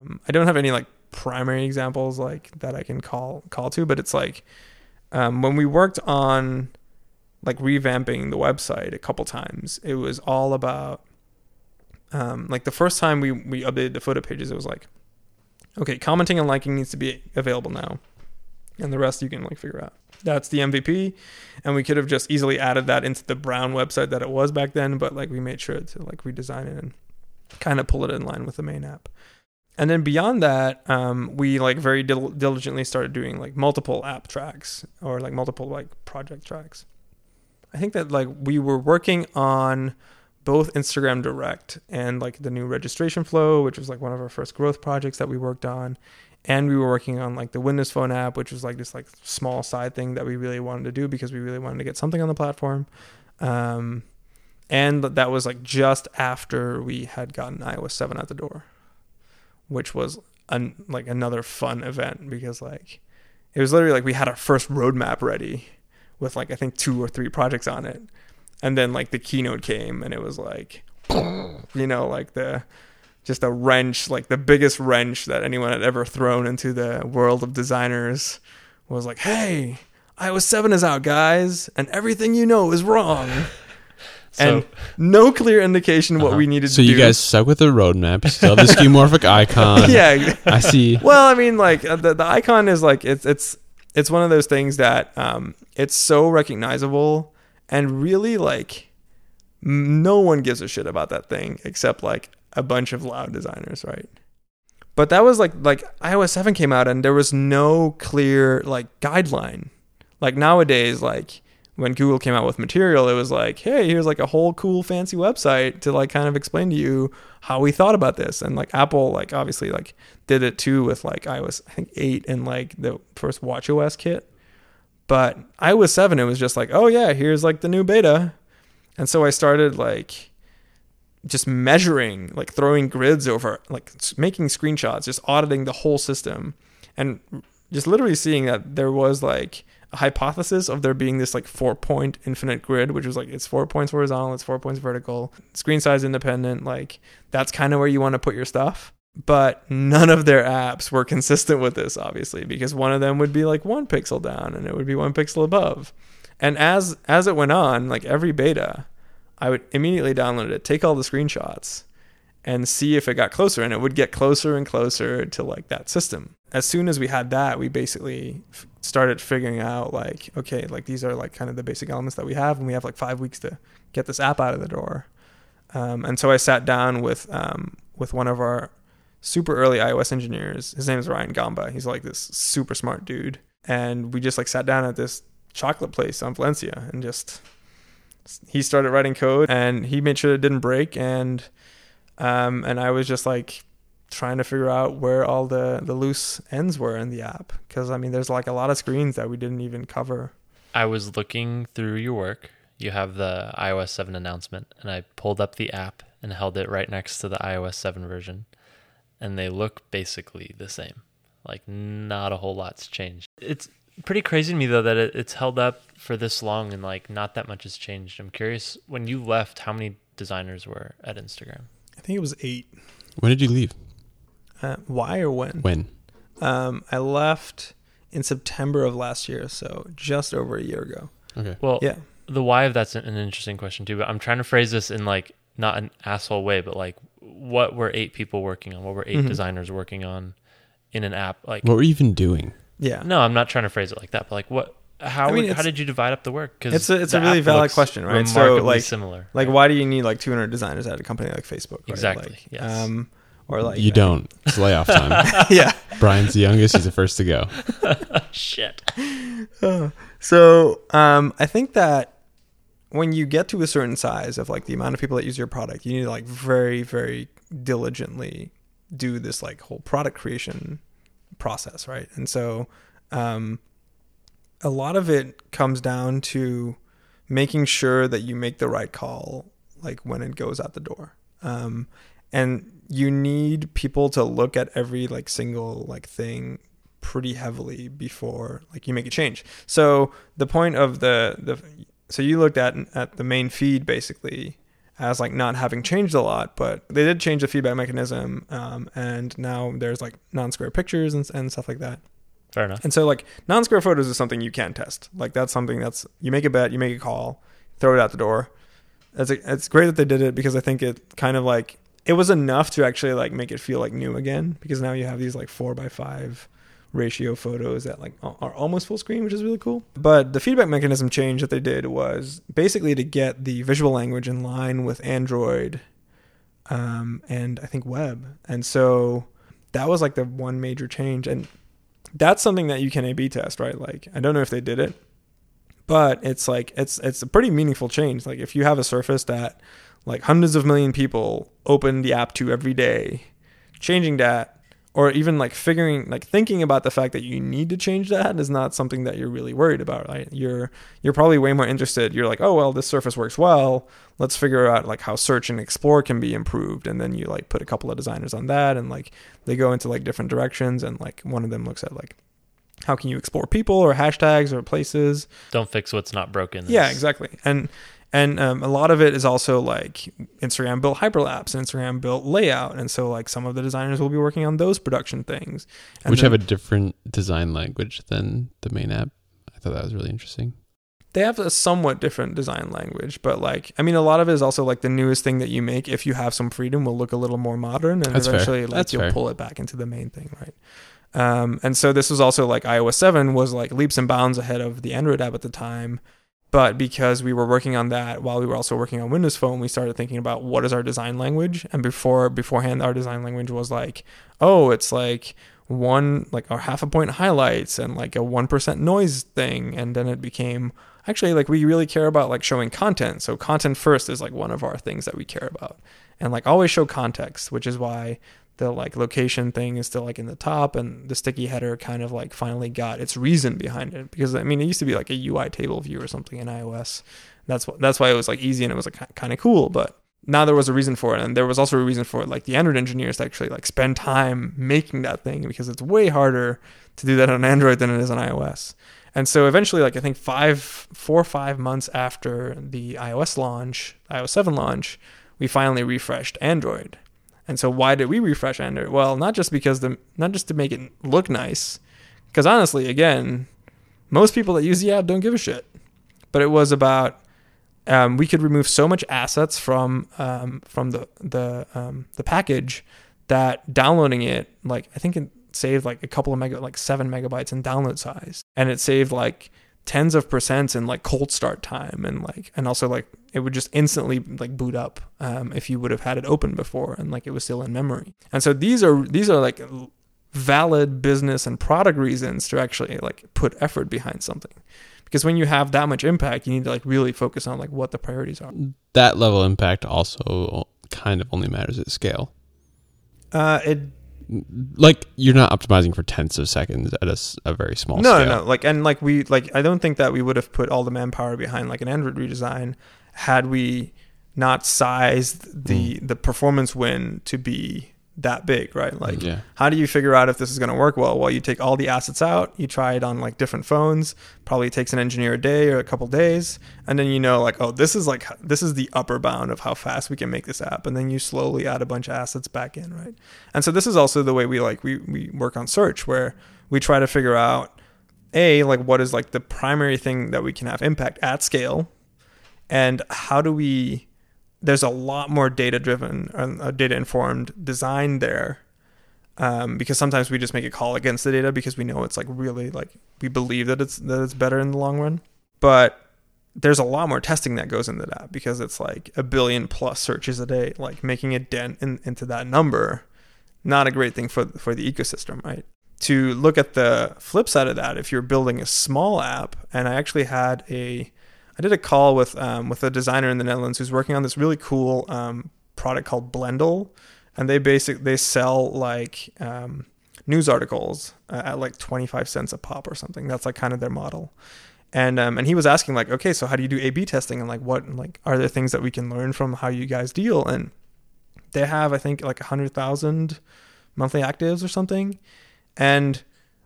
Um, I don't have any like primary examples like that I can call call to, but it's like um, when we worked on like revamping the website a couple times, it was all about um, like the first time we we updated the photo pages, it was like okay, commenting and liking needs to be available now, and the rest you can like figure out. That's the MVP, and we could have just easily added that into the brown website that it was back then, but like we made sure to like redesign it and kind of pull it in line with the main app. And then beyond that um, we like very dil- diligently started doing like multiple app tracks or like multiple like project tracks. I think that like we were working on both instagram direct and like the new registration flow which was like one of our first growth projects that we worked on and we were working on like the windows phone app which was like this like small side thing that we really wanted to do because we really wanted to get something on the platform. Um, and that was like just after we had gotten iOS 7 at the door, which was an, like another fun event because like it was literally like we had our first roadmap ready with like I think two or three projects on it, and then like the keynote came and it was like, you know, like the just a wrench, like the biggest wrench that anyone had ever thrown into the world of designers was like, hey, iOS 7 is out, guys, and everything you know is wrong. So and no clear indication what Uh-huh. we needed So to do. So you guys suck with the roadmap. You still have the skeuomorphic icon. yeah. I see. Well, I mean, like uh, the the icon is like it's it's it's one of those things that um it's so recognizable and really like no one gives a shit about that thing except like a bunch of loud designers, right? But that was like like iOS 7 came out and there was no clear like guideline. Like nowadays like when Google came out with material, it was like, hey, here's like a whole cool fancy website to like kind of explain to you how we thought about this. And like Apple, like obviously like did it too with like iOS, I think eight and like the first WatchOS kit. But iOS seven, it was just like, oh yeah, here's like the new beta. And so I started like just measuring, like throwing grids over, like making screenshots, just auditing the whole system, and just literally seeing that there was like a hypothesis of there being this like four point infinite grid, which was like it's four points horizontal, it's four points vertical, screen size independent. Like that's kind of where you want to put your stuff. But none of their apps were consistent with this, obviously, because one of them would be like one pixel down and it would be one pixel above. And as as it went on, like every beta, I would immediately download it, take all the screenshots, and see if it got closer. And it would get closer and closer to like that system. As soon as we had that, we basically f- started figuring out like, okay, like these are like kind of the basic elements that we have, and we have like five weeks to get this app out of the door. Um, and so I sat down with um, with one of our super early iOS engineers. His name is Ryan Gomba. He's like this super smart dude, and we just like sat down at this chocolate place on Valencia and just he started writing code and he made sure it didn't break and um and I was just like trying to figure out where all the the loose ends were in the app because I mean there's like a lot of screens that we didn't even cover. I was looking through your work. You have the iOS 7 announcement, and I pulled up the app and held it right next to the iOS 7 version. And they look basically the same. Like, not a whole lot's changed. It's pretty crazy to me, though, that it, it's held up for this long and, like, not that much has changed. I'm curious, when you left, how many designers were at Instagram? I think it was eight. When did you leave? Uh, why or when? When? Um, I left in September of last year, so just over a year ago. Okay. Well, Yeah. the why of that's an, an interesting question, too. But I'm trying to phrase this in, like, not an asshole way, but, like, what were eight people working on? What were 8 Mhm. designers working on in an app? Like, What were you even doing? Yeah. no, I'm not trying to phrase it like that, but like, what? How I mean, how did you divide up the work? Because It's a- it's a really valid question, right? So, like- similar. Like, right? why do you need like 200 designers at a company like Facebook? Right? Exactly, Like, yes. Um, or like you don't. It's layoff time. yeah. Brian's the youngest. He's the first to go. Shit. So um, I think that when you get to a certain size of like the amount of people that use your product, you need to like very, very diligently do this like whole product creation process, right? And so um, a lot of it comes down to making sure that you make the right call like when it goes out the door. Um, and you need people to look at every like single like thing pretty heavily before like you make a change. So the point of the the so you looked at at the main feed basically as like not having changed a lot, but they did change the feedback mechanism, um, and now there's like non-square pictures and, and stuff like that. Fair enough. And so like non-square photos is something you can test. Like that's something that's you make a bet, you make a call, throw it out the door. It's it's great that they did it because I think it kind of like it was enough to actually like make it feel like new again because now you have these like four by five ratio photos that like are are almost full screen, which is really cool. But the feedback mechanism change that they did was basically to get the visual language in line with Android um, and I think web. And so that was like the one major change. And that's something that you can A/B test, right? Like I don't know if they did it, but it's like it's it's a pretty meaningful change. Like if you have a surface that like hundreds of million people open the app to every day, changing that or even like figuring like thinking about the fact that you need to change that is not something that you're really worried about right? You're you're probably way more interested. You're like oh well this surface works well. Let's figure out like how search and explore can be improved. And then you like put a couple of designers on that and like they go into like different directions and like one of them looks at like how can you explore people or hashtags or places? Don't fix what's not broken. yeah, exactly. And and um, a lot of it is also like Instagram built hyperlapse, Instagram built layout, and so like some of the designers will be working on those production things, and which then have a different design language than the main app. I thought that was really interesting. they have a somewhat different design language, but like I mean, a lot of it is also like the newest thing that you make. If you have some freedom, will look a little more modern, and That's fair. eventually like That's you'll fair. pull it back into the main thing, right? Um, and so this was also like iOS 7 was like leaps and bounds ahead of the Android app at the time. But because we were working on that while we were also working on Windows Phone, we started thinking about what is our design language. And before beforehand, our design language was like, oh, it's like one like a half a point highlights and like a one percent noise thing. And then it became actually like we really care about like showing content. So content first is like one of our things that we care about. And like always show context, which is why the like location thing is still like in the top and the sticky header kind of like finally got its reason behind it because I mean it used to be like a UI table view or something in iOS. That's what that's why it was like easy and it was like kind of cool, but now there was a reason for it and there was also a reason for it like the Android engineers to actually like spend time making that thing because it's way harder to do that on Android than it is on iOS. And so eventually like I think 5 4 or 5 months after the iOS launch, iOS 7 launch, we finally refreshed Android. And so why did we refresh Android? Well, not just because the not just to make it look nice, because honestly, again, most people that use the app don't give a shit. But it was about um, we could remove so much assets from um, from the the um, the package that downloading it, like I think it saved like a couple of mega, like seven megabytes in download size, and it saved like tens of percents in like cold start time and like and also like it would just instantly like boot up um, if you would have had it open before and like it was still in memory. And so these are these are like valid business and product reasons to actually like put effort behind something. Because when you have that much impact you need to like really focus on like what the priorities are. That level of impact also kind of only matters at scale. uh it Like you're not optimizing for tenths of seconds at a, a very small no scale. no no like and like we like i don't think that we would have put all the manpower behind like an android redesign had we not sized the mm. the performance win to be that big right? Like yeah. how do you figure out if this is going to work well? Well you take all the assets out you try it on like different phones probably takes an engineer a day or a couple days and then you know like oh this is like this is the upper bound of how fast we can make this app and then you slowly add a bunch of assets back in right? And so this is also the way we like we, we work on search where we try to figure out a like what is like the primary thing that we can have impact at scale and how do we there's a lot more data driven and uh, data informed design there um, because sometimes we just make a call against the data because we know it's like really like we believe that it's that it's better in the long run. But there's a lot more testing that goes into that because it's like a billion plus searches a day like making a dent in, into that number not a great thing for for the ecosystem right? To look at the flip side of that if you're building a small app and i actually had a I did a call with um, with a designer in the Netherlands who's working on this really cool um, product called Blendle, and they basic they sell like um, news articles uh, at like twenty five cents a pop or something. That's like kind of their model. And um, and he was asking like, okay, so how do you do A/B testing and like what like are there things that we can learn from how you guys deal? And they have I think like hundred thousand monthly actives or something, and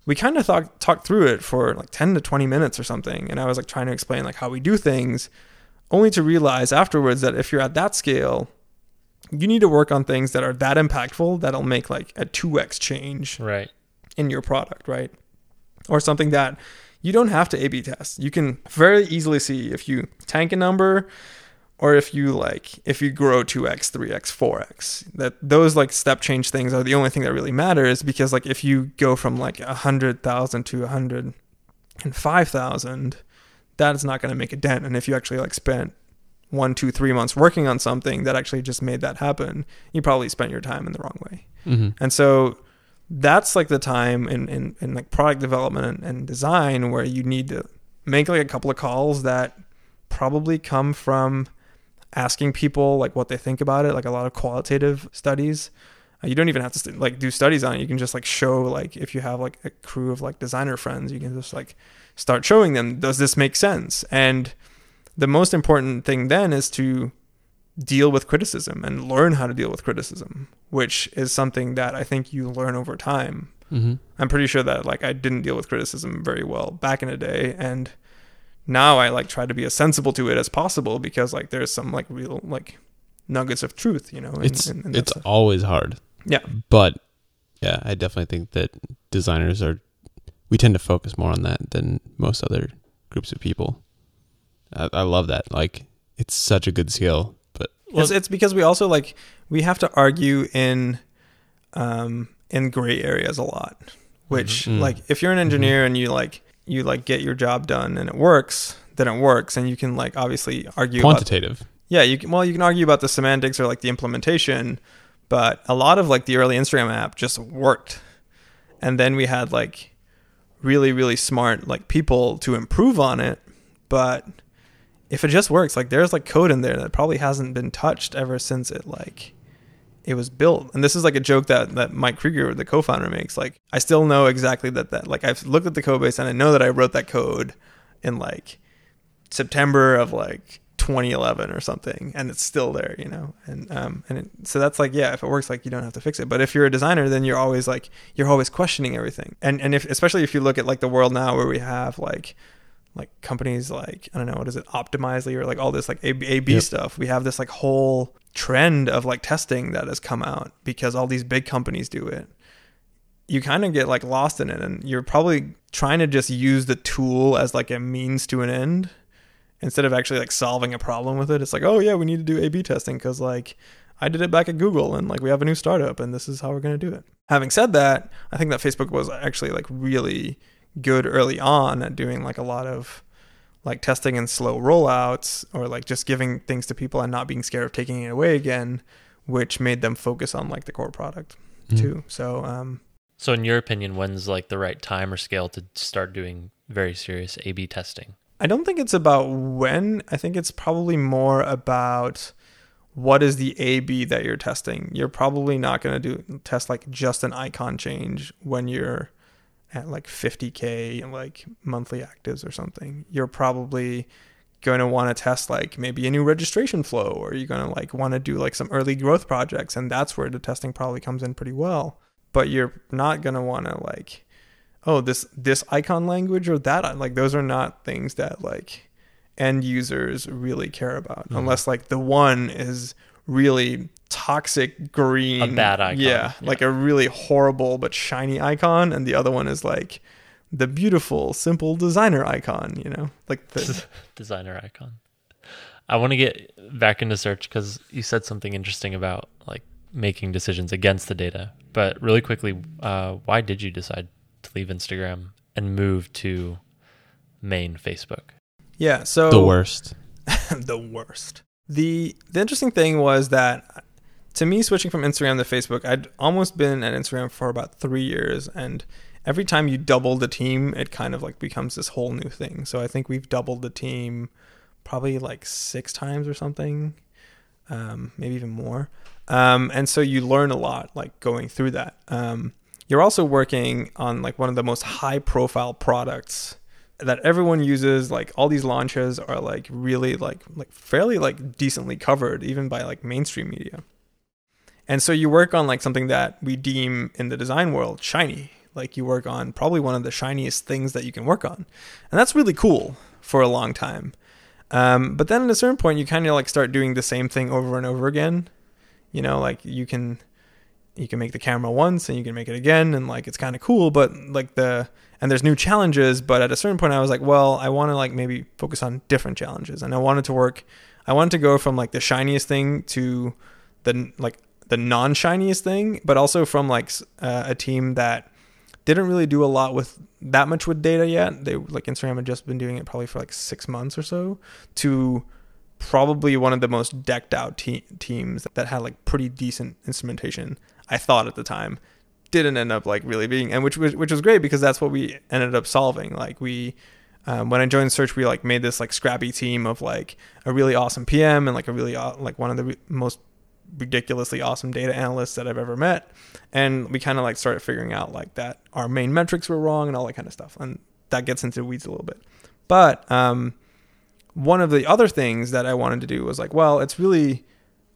we kind of thought, talked through it for like 10 to 20 minutes or something. And I was like trying to explain like how we do things, only to realize afterwards that if you're at that scale, you need to work on things that are that impactful that'll make like a 2x change Right. in your product, right? Or something that you don't have to A B test. You can very easily see if you tank a number or if you like if you grow 2x, 3x, 4x. That those like step change things are the only thing that really matters because like if you go from like 100,000 to 105,000, that is not going to make a dent and if you actually like spent one, two, three months working on something that actually just made that happen, you probably spent your time in the wrong way. Mm-hmm. And so that's like the time in, in, in like product development and, and design where you need to make like a couple of calls that probably come from asking people like what they think about it, like a lot of qualitative studies. Uh, you don't even have to st- like do studies on it. You can just like show like if you have like a crew of like designer friends, you can just like start showing them does this make sense? And the most important thing then is to deal with criticism and learn how to deal with criticism, which is something that I think you learn over time. Mm-hmm. I'm pretty sure that like I didn't deal with criticism very well back in the day and now I like try to be as sensible to it as possible because like there's some like real like nuggets of truth, you know. in- It's in- in it's stuff. always hard. Yeah. But yeah, I definitely think that designers are we tend to focus more on that than most other groups of people. I, I love that. Like it's such a good skill, but it's, it's because we also like we have to argue in um in gray areas a lot which Mhm. Mm. like if you're an engineer and you like you like get your job done and it works then it works and you can like obviously argue about quantitative. yeah you can well you can argue about the semantics or like the implementation but a lot of like the early instagram app just worked and then we had like really really smart like people to improve on it but if it just works like there's like code in there that probably hasn't been touched ever since it like it was built. And this is like a joke that that mike krieger the co-founder makes. Like i still know exactly that that like i've looked at the code base and i know that i wrote that code in like september of like 2011 or something and it's still there you know? And um and it, so that's like yeah if it works like you don't have to fix it. But if you're a designer then you're always like you're always questioning everything. And and if especially if you look at like the world now where we have like like companies like I don't know what is it Optimizely or like all this like A B Yep. stuff. We have this like whole trend of like testing that has come out because all these big companies do it. You kind of get like lost in it, and you're probably trying to just use the tool as like a means to an end instead of actually like solving a problem with it. It's like, oh yeah, we need to do A/B testing because like I did it back at Google, and like we have a new startup, and this is how we're gonna do it. Having said that, I think that Facebook was actually like really good early on at doing like a lot of like testing and slow rollouts or like just giving things to people and not being scared of taking it away again which made them focus on like the core product Mhm. too so um So, in your opinion, when's like the right time or scale to start doing very serious A/B testing? I don't think it's about when. I think it's probably more about what is the A B that you're testing. You're probably not going to do test like just an icon change when you're at like 50k like monthly actives or something. You're probably going to want to test like maybe a new registration flow or you're going to like want to do like some early growth projects and that's where the testing probably comes in pretty well. But you're not going to want to like oh this this icon language or that like those are not things that like end users really care about Mhm. unless like the one is really toxic green A bad icon, yeah, yeah. like a really horrible but shiny icon and the other one is like the beautiful simple designer icon you know like the Designer icon. I want to get back into search because you said something interesting about like making decisions against the data. But really quickly, uh, why did you decide to leave Instagram and move to main Facebook? Yeah, so The worst. the worst. The the interesting thing was that to me switching from Instagram to Facebook, I'd almost been at Instagram for about 3 years and every time you double the team, it kind of like becomes this whole new thing. So I think we've doubled the team probably like 6 times or something. Um, maybe even more. Um, and so you learn a lot like going through that. Um, you're also working on like one of the most high profile products that everyone uses like all these launches are like really like like fairly like decently covered even by like mainstream media and so you work on like something that we deem in the design world shiny. Like you work on probably one of the shiniest things that you can work on. And that's really cool for a long time. Um, but then at a certain point you kind of like start doing the same thing over and over again. You know like you can you can make the camera once and you can make it again and like it's kind of cool but like the and there's new challenges but at a certain point i was like well i want to like maybe focus on different challenges. And i wanted to work i wanted to go from like the shiniest thing to the like the non-shiniest thing but also from like uh, a team that didn't really do a lot with that much with data yet. They like instagram had just been doing it probably for like six months or so to probably one of the most decked out te- teams that had like pretty decent instrumentation I thought at the time. Didn't end up like really being and which was which was great because that's what we ended up solving. Like we um, when I joined search we like made this like scrappy team of like a really awesome PM and like a really like one of the re- most ridiculously awesome data analysts that I've ever met and we kind of like started figuring out like that our main metrics were wrong and all that kind of stuff and that gets into weeds a little bit but um one of the other things that I wanted to do was like, well, it's really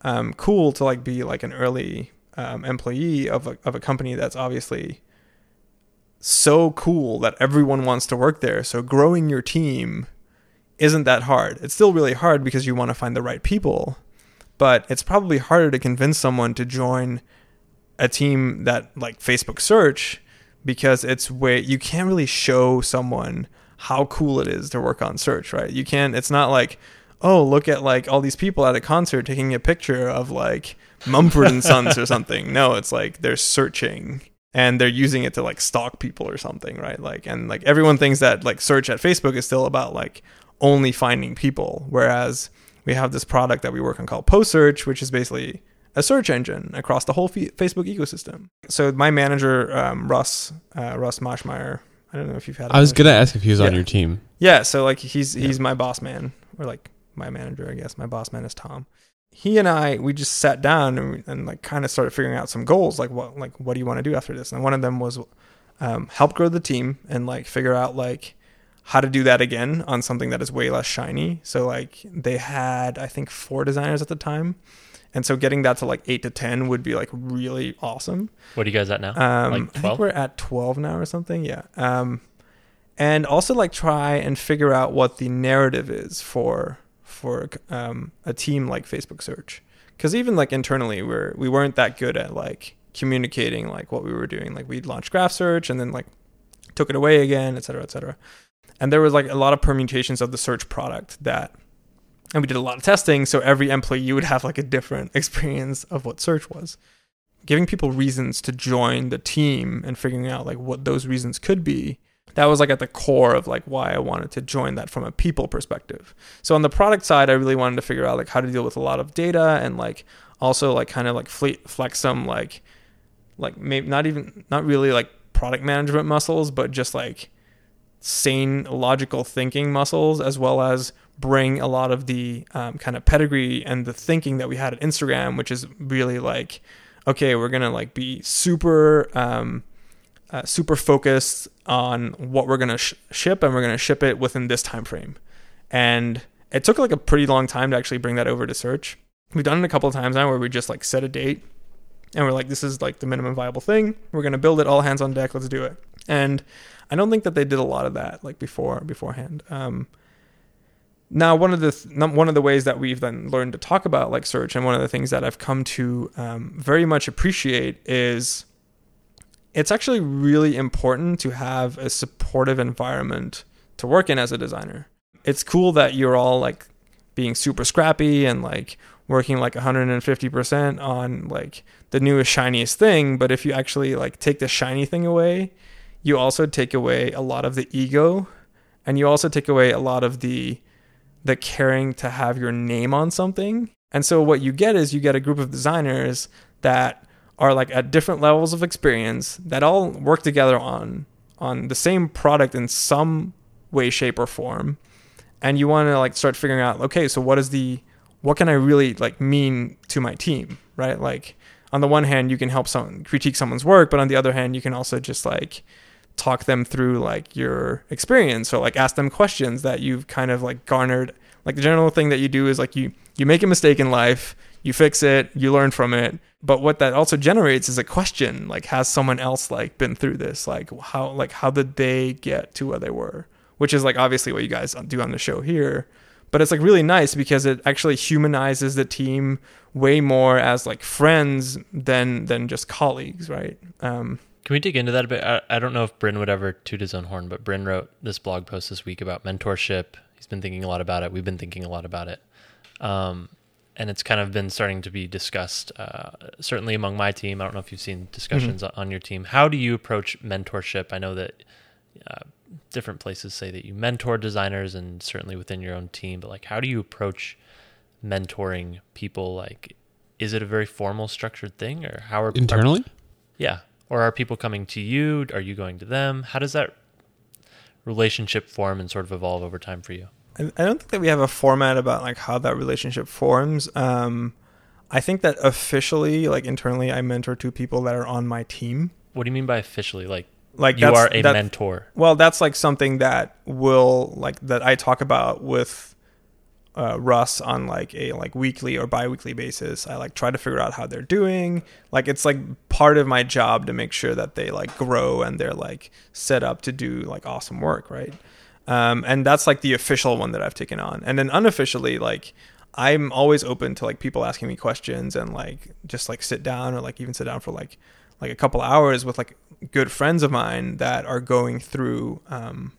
um, cool to like be like an early um, employee of a, of a company that's obviously so cool that everyone wants to work there. So growing your team isn't that hard. It's still really hard because you want to find the right people, but it's probably harder to convince someone to join a team that like Facebook search because it's way you can't really show someone how cool it is to work on search, right? You can't, it's not like, oh, look at like all these people at a concert taking a picture of like Mumford and Sons or something. No, it's like they're searching and they're using it to like stalk people or something, right? Like, and like everyone thinks that like search at Facebook is still about like only finding people, whereas we have this product that we work on called Post Search, which is basically a search engine across the whole Facebook ecosystem. So my manager, um, Russ, uh, Russ Maschmeyer, I don't know if you've had. I was gonna ask if he was on your team. Yeah, so like he's he's my boss man, or like my manager, I guess. My boss man is Tom. He and I we just sat down and, and like kind of started figuring out some goals, like what like what do you want to do after this? And one of them was um, help grow the team and like figure out like how to do that again on something that is way less shiny. So like they had I think four designers at the time and so getting that to like eight to ten would be like really awesome. What are you guys at now? Um, like I think we're at twelve now or something. Yeah. Um, and also like try and figure out what the narrative is for for um, a team like Facebook Search, because even like internally we're we weren't that good at like communicating like what we were doing. Like we'd launch Graph Search and then like took it away again, et cetera, et cetera. And there was like a lot of permutations of the search product that and we did a lot of testing so every employee would have like a different experience of what search was. Giving people reasons to join the team and figuring out like what those reasons could be that was like at the core of like why i wanted to join that from a people perspective. So on the product side i really wanted to figure out like how to deal with a lot of data and like also like kind of like flex some like like maybe not even not really like product management muscles but just like sane logical thinking muscles as well as bring a lot of the um, kind of pedigree and the thinking that we had at Instagram, which is really like, okay, we're gonna like be super, um, uh, super focused on what we're gonna sh- ship, and we're gonna ship it within this time frame. And it took like a pretty long time to actually bring that over to search. We've done it a couple of times now where we just like set a date and we're like, this is like the minimum viable thing. We're gonna build it all hands on deck. Let's do it. And I don't think that they did a lot of that like before beforehand. Um, now, one of the th- one of the ways that we've then learned to talk about like search, and one of the things that I've come to um, very much appreciate is it's actually really important to have a supportive environment to work in as a designer. It's cool that you're all like being super scrappy and like working like 150% on like the newest shiniest thing but if you actually like take the shiny thing away you also take away a lot of the ego and you also take away a lot of the the caring to have your name on something. And so what you get is you get a group of designers that are like at different levels of experience that all work together on on the same product in some way shape or form. And you want to like start figuring out okay so what is the what can i really like mean to my team right? Like on the one hand you can help someone critique someone's work but on the other hand you can also just like talk them through like your experience or like ask them questions that you've kind of like garnered. Like the general thing that you do is like you you make a mistake in life you fix it you learn from it. But what that also generates is a question like has someone else like been through this? Like how like how did they get to where they were? Which is like obviously what you guys do on the show here. But it's like really nice because it actually humanizes the team way more as like friends than than just colleagues right? Um Can we dig into that a bit? I, I don't know if Bryn would ever toot his own horn, but Bryn wrote this blog post this week about mentorship. He's been thinking a lot about it. We've been thinking a lot about it. Um, and it's kind of been starting to be discussed, uh, certainly among my team. I don't know if you've seen discussions on your team. How do you approach mentorship? I know that uh, different places say that you mentor designers and certainly within your own team, but like, how do you approach mentoring people? Like, is it a very formal, structured thing, or how are are- Internally? yeah. Or are people coming to you? Are you going to them? How does that relationship form and sort of evolve over time for you? I don't think that we have a format about like how that relationship forms. Um, I think that officially, like internally, I mentor two people that are on my team. What do you mean by officially? Like, Like you are a that- mentor. Well, that's like something that will like that I talk about with uh, Russ on like a like weekly or biweekly basis. I like try to figure out how they're doing. Like it's like part of my job to make sure that they like grow and they're like set up to do like awesome work, right? Um, and that's like the official one that I've taken on. And then unofficially, like I'm always open to like people asking me questions and like just like sit down or like even sit down for like like a couple hours with like good friends of mine that are going through um,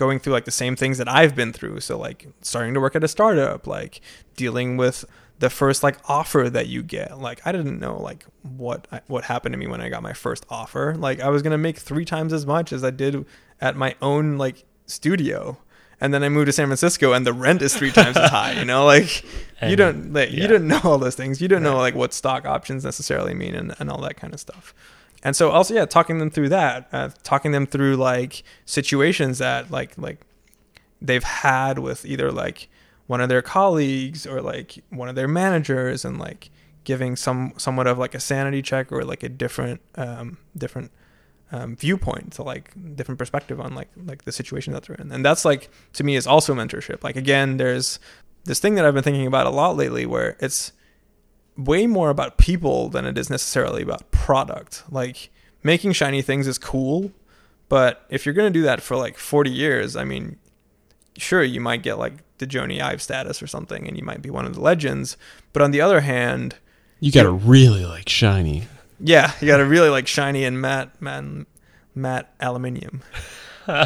going through like the same things that I've been through. So like starting to work at a startup, like dealing with the first like offer that you get. Like I didn't know like what I, what happened to me when I got my first offer. Like I was gonna make three times as much as I did at my own like studio. And then I moved to San Francisco, and the rent is three times as high. You know, like you don't like you yeah. don't know all those things. You don't know like what stock options necessarily mean, and, and all that kind of stuff. And so also yeah, talking them through that, uh, talking them through like situations that like like they've had with either like one of their colleagues or like one of their managers, and like giving some somewhat of like a sanity check or like a different um, different um, viewpoint to like different perspective on like like the situation that they're in, and that's like to me is also mentorship. Like again, there's this thing that I've been thinking about a lot lately, where it's way more about people than it is necessarily about product. Like making shiny things is cool, but if you're gonna do that for like 40 years, I mean, sure you might get like the Jony Ive status or something, and you might be one of the legends. But on the other hand, You got to really like shiny. yeah, you got to really like shiny and matte, matte, matte aluminium.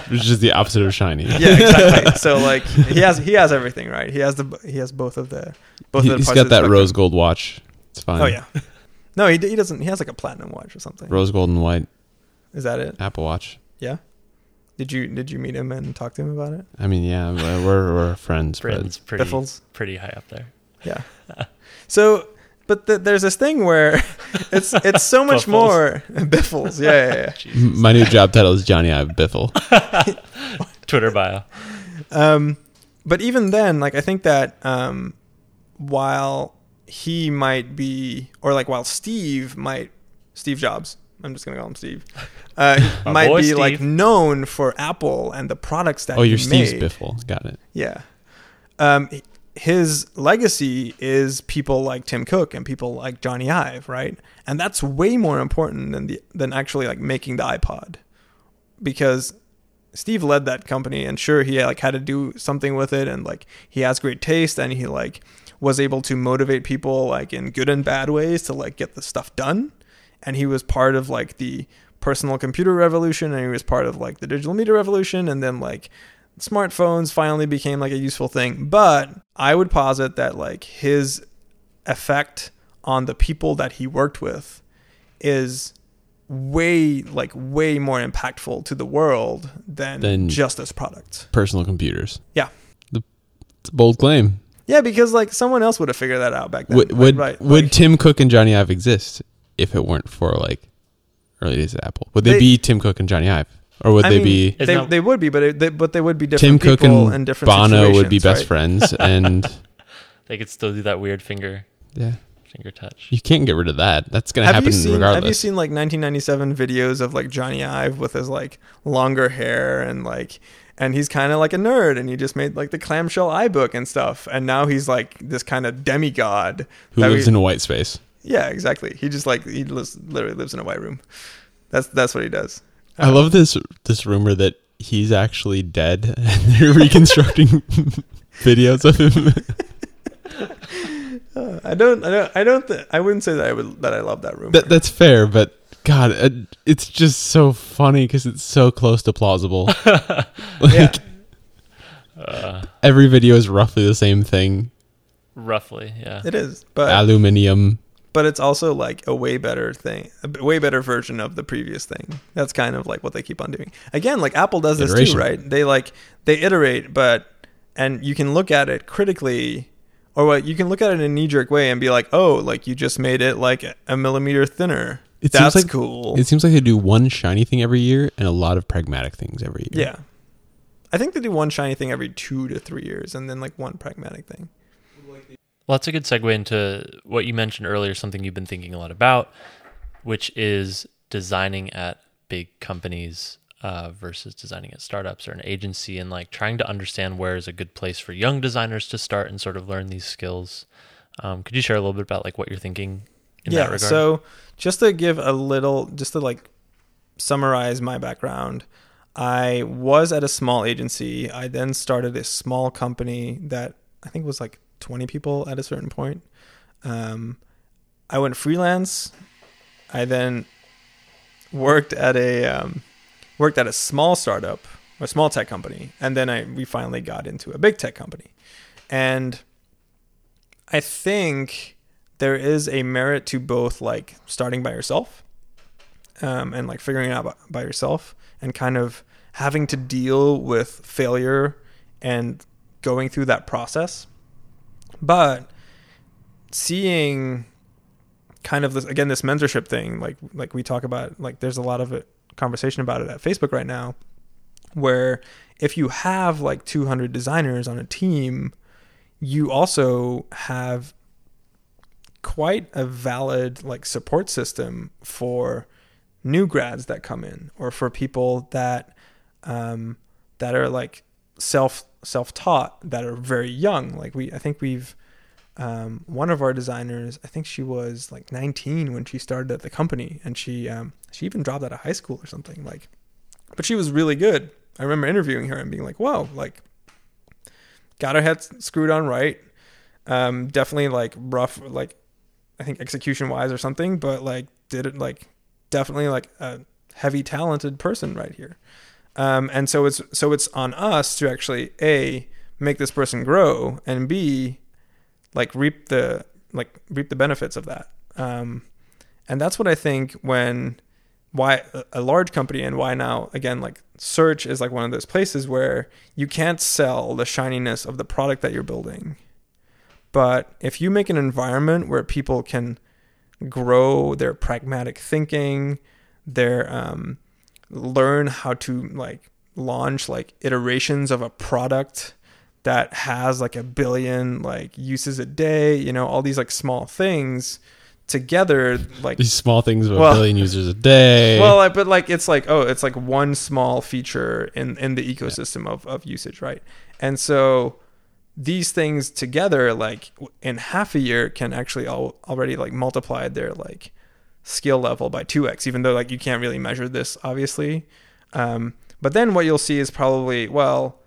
Which is the opposite of shiny. Yeah, exactly. so like he has he has everything right. He has the he has both of the both He, of the parts got that spectrum. rose gold watch. It's fine. Oh yeah. No, he, he doesn't. He has like a platinum watch or something. Rose gold and white Is that it? Apple Watch. Yeah. Did you did you meet him and talk to him about it? I mean, yeah, we're, we're friends. but pretty, Biffles. pretty high up there. Yeah. so, but th there's this thing where it's it's so much Biffles. more biffles. Yeah, yeah, yeah. My new job title is Jony Ive Biffle. Twitter bio. Um, but even then, like I think that um, while he might be, or like while Steve might, Steve Jobs, I'm just gonna call him Steve, uh, might boy be like known for Apple and the products that Oh, he you're Steve's made. Biffle. Got it. Yeah. Um, his legacy is people like Tim Cook and people like Jony Ive, right? And that's way more important than the than actually like making the iPod, because Steve led that company, and sure he like had to do something with it, and like he has great taste, and he like was able to motivate people like in good and bad ways to like get the stuff done, and he was part of like the personal computer revolution, and he was part of like the digital media revolution, and then like smartphones finally became like a useful thing. But I would posit that like his effect on the people that he worked with is way like way more impactful to the world than, Than- just this products Personal computers. Yeah. The, it's a bold claim. Yeah, because like someone else would have figured that out back then. Would Like, would, right, would Tim Cook and Jony Ive exist if it weren't for like early days of Apple? Would they, They- be Tim Cook and Jony Ive, or would I they mean, be they, that- they would be, but it, they, but they would be Tim different Cook people and different Bono would be situations, best right? friends? And They could still do that weird finger yeah, finger touch. you can't get rid of that. That's gonna Have happen you seen regardless. Have you seen like 1997 videos of like Jony Ive with his like longer hair and like and he's kind of like a nerd and he just made like the clamshell iBook and stuff. And now he's like this kind of demigod Who lives we- in a white space? yeah exactly. He just like he lives, literally lives in a white room. That's that's what he does. I love this this rumor that he's actually dead and they're reconstructing videos of him. Uh, I don't I don't I don't th- I wouldn't say that I would that I love that rumor. That, that's fair, but God, it, it's just so funny because it's so close to plausible. like yeah Uh, every video is roughly the same thing. roughly, yeah. it is but Aluminium. but it's also like a way better thing, a way better version of the previous thing. That's kind of like what they keep on doing. Again, like Apple does this Iteration. too, right? They like they iterate, but and you can look at it critically, or what you can look at it in a knee jerk way and be like, oh, like you just made it like a millimeter thinner. It seems like- cool. It seems like they do one shiny thing every year and a lot of pragmatic things every year. yeah, I think they do one shiny thing every two to three years, and then like one pragmatic thing. Well, that's a good segue into what you mentioned earlier, something you've been thinking a lot about, which is designing at big companies uh, versus designing at startups or an agency, and like trying to understand where is a good place for young designers to start and sort of learn these skills. Um, could you share a little bit about like what you're thinking in yeah so just to give a little just to like summarize my background i was at a small agency. I then started a small company that i think was like 20 people at a certain point. Um, i went freelance. I then worked at a um, worked at a small startup a small tech company and then i we finally got into a big tech company. And i think there is a merit to both like starting by yourself um, and like figuring it out by- yourself and kind of having to deal with failure and going through that process. But seeing kind of this again this mentorship thing like like we talk about like there's a lot of it, conversation about it at facebook right now where if you have like 200 designers on a team you also have quite a valid like support system for new grads that come in or for people that um, that are like self self taught that are very young. Like we I think we've um, one of our designers I think she was like 19 when she started at the company and she um, she even dropped out of high school or something like but she was really good. I remember interviewing her and being like whoa like got her head screwed on right. Um, definitely like rough like I think execution wise or something, but like did it like definitely like a heavy talented person right here. Um, and so it's so it's on us to actually a make this person grow and b like reap the like reap the benefits of that. Um, and that's what I think when why a- large company and why now again like search is like one of those places where you can't sell the shininess of the product that you're building but if you make an environment where people can grow their pragmatic thinking, their um, learn how to like launch like iterations of a product that has like a billion like uses a day, you know, all these like small things together like These small things of a billion users a day. well, but like it's like oh, it's like one small feature in in the ecosystem of of usage, right? And so these things together, like in half a year, can actually al- already like multiply their like skill level by two x. Even though like you can't really measure this, obviously. Um, but then what you'll see is probably well,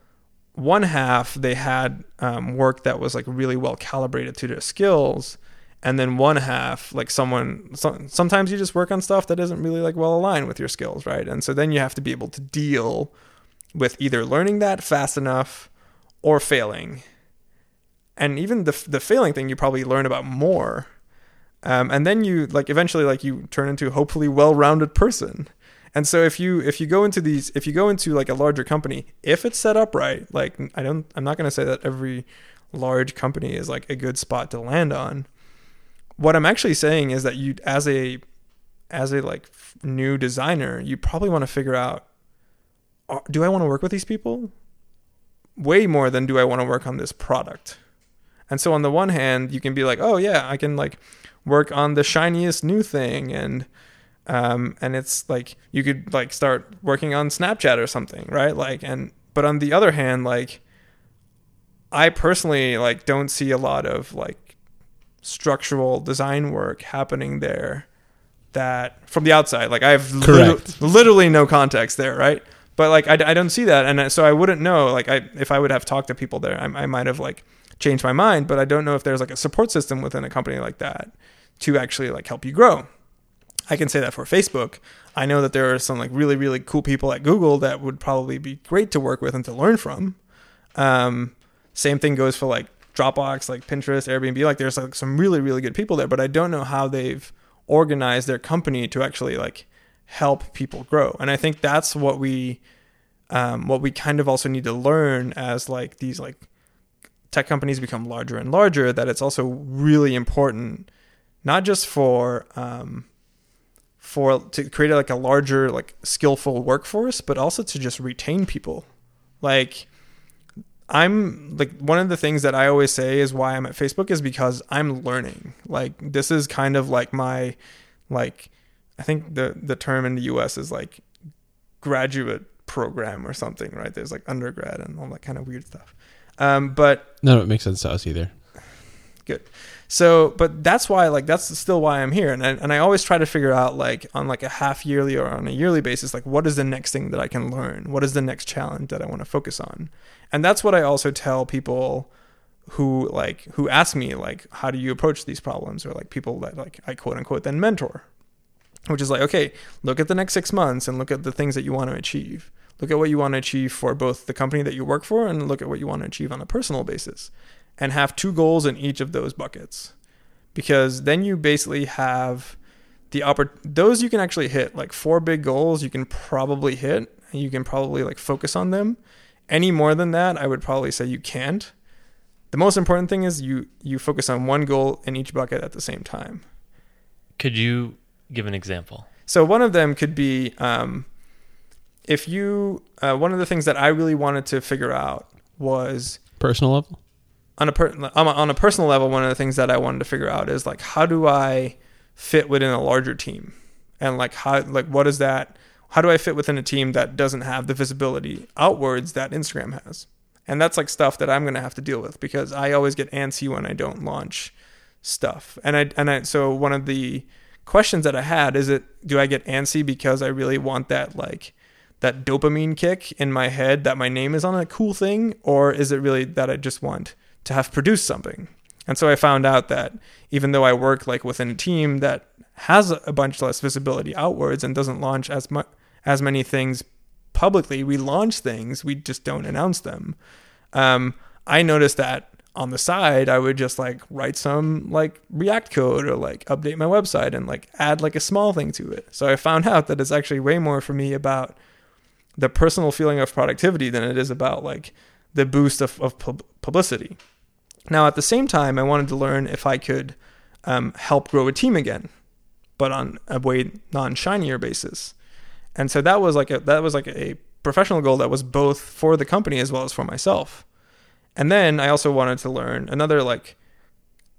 one half they had um, work that was like really well calibrated to their skills and then one half like someone so, sometimes you just work on stuff that isn't really like well aligned with your skills right and so then you have to be able to deal with either learning that fast enough or failing. And even the the failing thing, you probably learn about more. Um, and then you like eventually like you turn into a hopefully well-rounded person. And so if you if you go into these if you go into like a larger company, if it's set up right, like I don't I'm not going to say that every large company is like a good spot to land on. What I'm actually saying is that you as a as a like new designer, you probably want to figure out do I want to work with these people? Way more than do I want to work on this product. And so on the one hand, you can be like, "Oh yeah, I can like work on the shiniest new thing and um, and it's like you could like start working on Snapchat or something, right? Like and but on the other hand, like I personally like don't see a lot of like structural design work happening there that from the outside like I have Correct. literally, literally no context there, right? But like I, I don't see that, and so I wouldn't know. Like I if I would have talked to people there, I, I might have like changed my mind. But I don't know if there's like a support system within a company like that to actually like help you grow. I can say that for Facebook. I know that there are some like really really cool people at Google that would probably be great to work with and to learn from. Um, same thing goes for like Dropbox, like Pinterest, Airbnb. Like there's like some really really good people there, but I don't know how they've organized their company to actually like help people grow. And I think that's what we um, what we kind of also need to learn as like these like tech companies become larger and larger that it's also really important not just for um, for to create like a larger like skillful workforce but also to just retain people like i'm like one of the things that i always say is why i'm at facebook is because i'm learning like this is kind of like my like I think the the term in the U.S. is like graduate program or something, right? There's like undergrad and all that kind of weird stuff. Um, but no, it makes sense to us either. Good. So, but that's why, like, that's still why I'm here, and I, and I always try to figure out, like, on like a half yearly or on a yearly basis, like, what is the next thing that I can learn? What is the next challenge that I want to focus on? And that's what I also tell people who like who ask me like how do you approach these problems or like people that like I quote unquote then mentor which is like, okay, look at the next six months and look at the things that you want to achieve. Look at what you want to achieve for both the company that you work for and look at what you want to achieve on a personal basis. And have two goals in each of those buckets. Because then you basically have the oppor- those you can actually hit. Like four big goals you can probably hit and you can probably like focus on them. Any more than that, I would probably say you can't. The most important thing is you you focus on one goal in each bucket at the same time. Could you give an example. So one of them could be um, if you. Uh, one of the things that I really wanted to figure out was personal level. On a per, on a personal level, one of the things that I wanted to figure out is like how do I fit within a larger team, and like how like what is that? How do I fit within a team that doesn't have the visibility outwards that Instagram has? And that's like stuff that I'm gonna have to deal with because I always get antsy when I don't launch stuff. And I and I so one of the questions that I had is it do I get antsy because I really want that like that dopamine kick in my head that my name is on a cool thing or is it really that I just want to have produced something? And so I found out that even though I work like within a team that has a bunch less visibility outwards and doesn't launch as much as many things publicly, we launch things, we just don't announce them. Um, I noticed that on the side, I would just like write some like React code or like update my website and like add like a small thing to it. So I found out that it's actually way more for me about the personal feeling of productivity than it is about like the boost of, of publicity. Now, at the same time, I wanted to learn if I could um, help grow a team again, but on a way non-shinier basis. And so that was like a that was like a professional goal that was both for the company as well as for myself. And then I also wanted to learn another like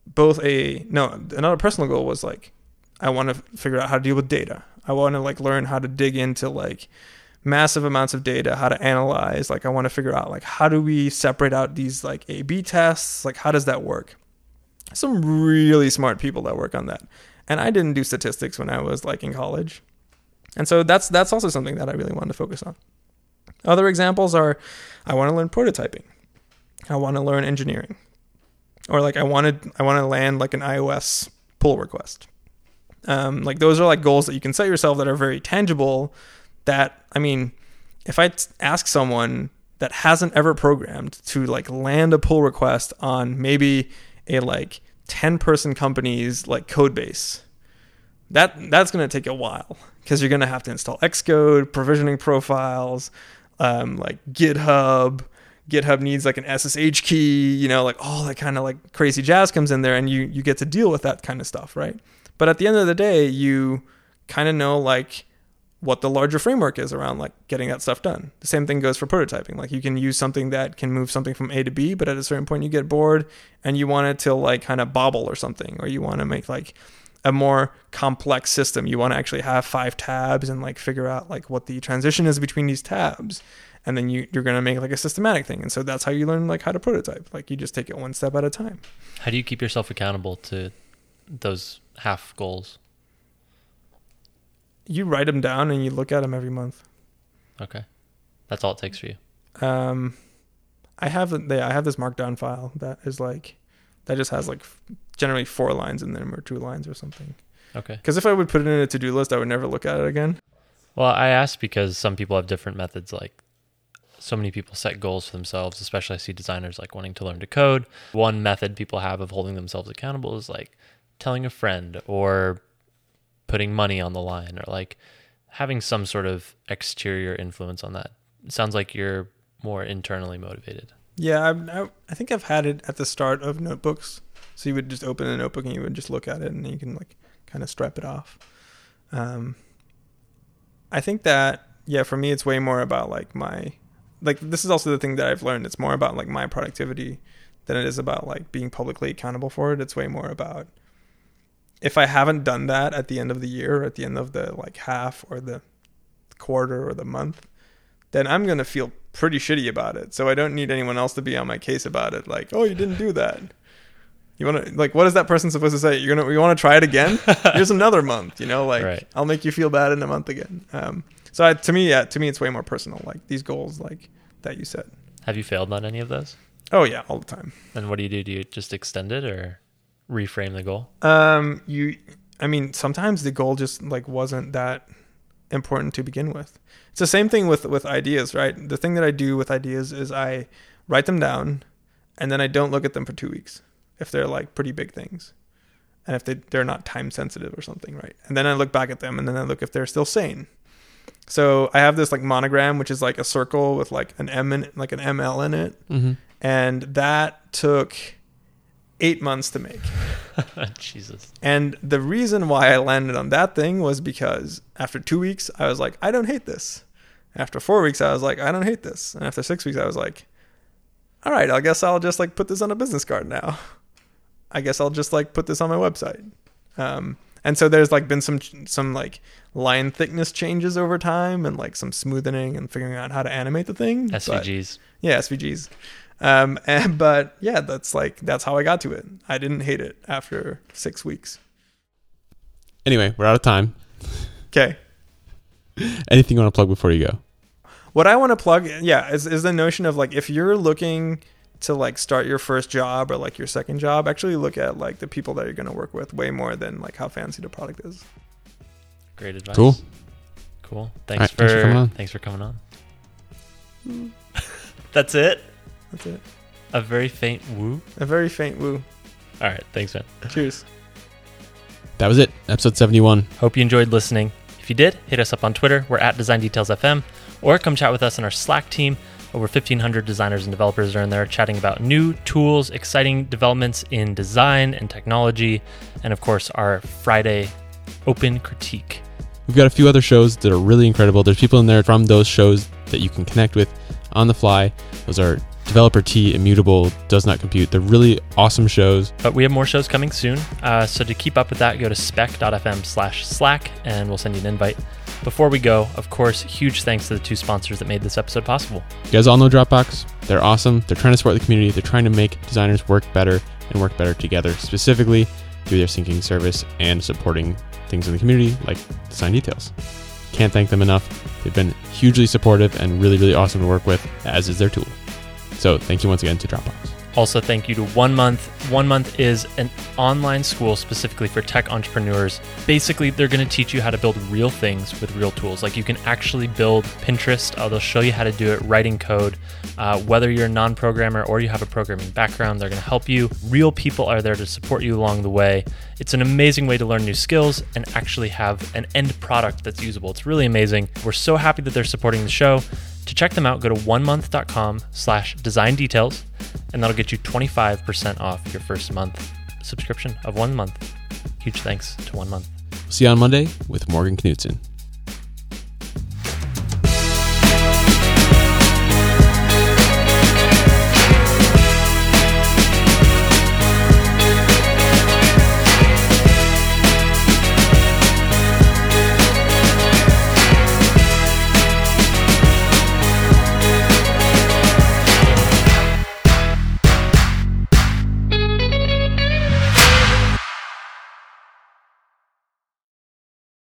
both a no another personal goal was like I want to figure out how to deal with data. I want to like learn how to dig into like massive amounts of data, how to analyze. Like I want to figure out like how do we separate out these like A/B tests? Like how does that work? Some really smart people that work on that. And I didn't do statistics when I was like in college. And so that's that's also something that I really wanted to focus on. Other examples are I want to learn prototyping. I want to learn engineering. Or like I wanted I want to land like an iOS pull request. Um, like those are like goals that you can set yourself that are very tangible. That I mean, if I ask someone that hasn't ever programmed to like land a pull request on maybe a like 10 person company's like code base, that that's going to take a while because you're going to have to install Xcode, provisioning profiles, um, like GitHub. GitHub needs like an SSH key, you know, like all that kind of like crazy jazz comes in there, and you you get to deal with that kind of stuff, right? But at the end of the day, you kind of know like what the larger framework is around like getting that stuff done. The same thing goes for prototyping. Like you can use something that can move something from A to B, but at a certain point you get bored and you want it to like kind of bobble or something, or you want to make like a more complex system. You want to actually have five tabs and like figure out like what the transition is between these tabs. And then you, you're going to make like a systematic thing. And so that's how you learn like how to prototype. Like you just take it one step at a time. How do you keep yourself accountable to those half goals? You write them down and you look at them every month. Okay. That's all it takes for you. Um, I have the I have this markdown file that is like that just has like generally four lines in them or two lines or something. Okay. Because if I would put it in a to do list, I would never look at it again. Well, I asked because some people have different methods. Like, so many people set goals for themselves, especially I see designers like wanting to learn to code. One method people have of holding themselves accountable is like telling a friend or putting money on the line or like having some sort of exterior influence on that. It sounds like you're more internally motivated. Yeah, I, I, think I've had it at the start of notebooks. So you would just open a notebook and you would just look at it and you can like kind of strap it off. Um, I think that yeah, for me it's way more about like my like this is also the thing that I've learned. It's more about like my productivity than it is about like being publicly accountable for it. It's way more about if I haven't done that at the end of the year, or at the end of the like half or the quarter or the month, then I'm gonna feel pretty shitty about it. So I don't need anyone else to be on my case about it. Like, oh, you didn't do that. You want to like, what is that person supposed to say? You're gonna, you want to try it again? Here's another month. You know, like Right. I'll make you feel bad in a month again. Um, so I, to me, yeah, to me, it's way more personal. Like these goals, like that you set. Have you failed on any of those? Oh yeah, all the time. And what do you do? Do you just extend it or reframe the goal? Um, you, I mean, sometimes the goal just like wasn't that important to begin with. It's the same thing with with ideas, right? The thing that I do with ideas is I write them down, and then I don't look at them for two weeks if they're like pretty big things, and if they they're not time sensitive or something, right? And then I look back at them, and then I look if they're still sane. So I have this like monogram, which is like a circle with like an M in like an ML in it, Mm-hmm. and that took eight months to make. Jesus. And the reason why I landed on that thing was because after two weeks, I was like, I don't hate this. After four weeks, I was like, I don't hate this. And after six weeks, I was like, all right, I guess I'll just like put this on a business card now. I guess I'll just like put this on my website. Um, and so there's like been some some like line thickness changes over time and like some smoothing and figuring out how to animate the thing. but- SVGs. yeah, SVGs. Um, and, but yeah, that's like that's how I got to it. I didn't hate it after six weeks. Anyway, we're out of time. Okay. Anything you want to plug before you go? What I want to plug, yeah, is, is the notion of like if you're looking to like start your first job or like your second job, actually look at like the people that you're going to work with way more than like how fancy the product is. Great advice. Cool. Cool. Thanks, right, for, thanks for coming on. Thanks for coming on. That's it. That's it. A very faint woo. A very faint woo. All right. Thanks, man. Cheers. That was it. Episode 71. Hope you enjoyed listening. If you did, hit us up on Twitter. We're at Design Details FM, or come chat with us in our Slack team. Over 1,500 designers and developers are in there chatting about new tools, exciting developments in design and technology, and of course, our Friday open critique. We've got a few other shows that are really incredible. There's people in there from those shows that you can connect with on the fly. Those are Developer Tea, Immutable, Does Not Compute. They're really awesome shows. But we have more shows coming soon. Uh, so to keep up with that, go to spec.fm slash slack and we'll send you an invite. Before we go, of course, huge thanks to the two sponsors that made this episode possible. You guys all know Dropbox. They're awesome. They're trying to support the community. They're trying to make designers work better and work better together, specifically through their syncing service and supporting things in the community like design details. Can't thank them enough. They've been hugely supportive and really, really awesome to work with, as is their tool. So thank you once again to Dropbox. Also, thank you to One Month. One Month is an online school specifically for tech entrepreneurs. Basically, they're going to teach you how to build real things with real tools. Like you can actually build Pinterest. Uh, they'll show you how to do it, writing code. Uh, whether you're a non programmer or you have a programming background, they're going to help you. Real people are there to support you along the way. It's an amazing way to learn new skills and actually have an end product that's usable. It's really amazing. We're so happy that they're supporting the show. To check them out, go to onemonth.com slash design details, and that'll get you 25% off your first month subscription of one month. Huge thanks to One Month. See you on Monday with Morgan Knutson.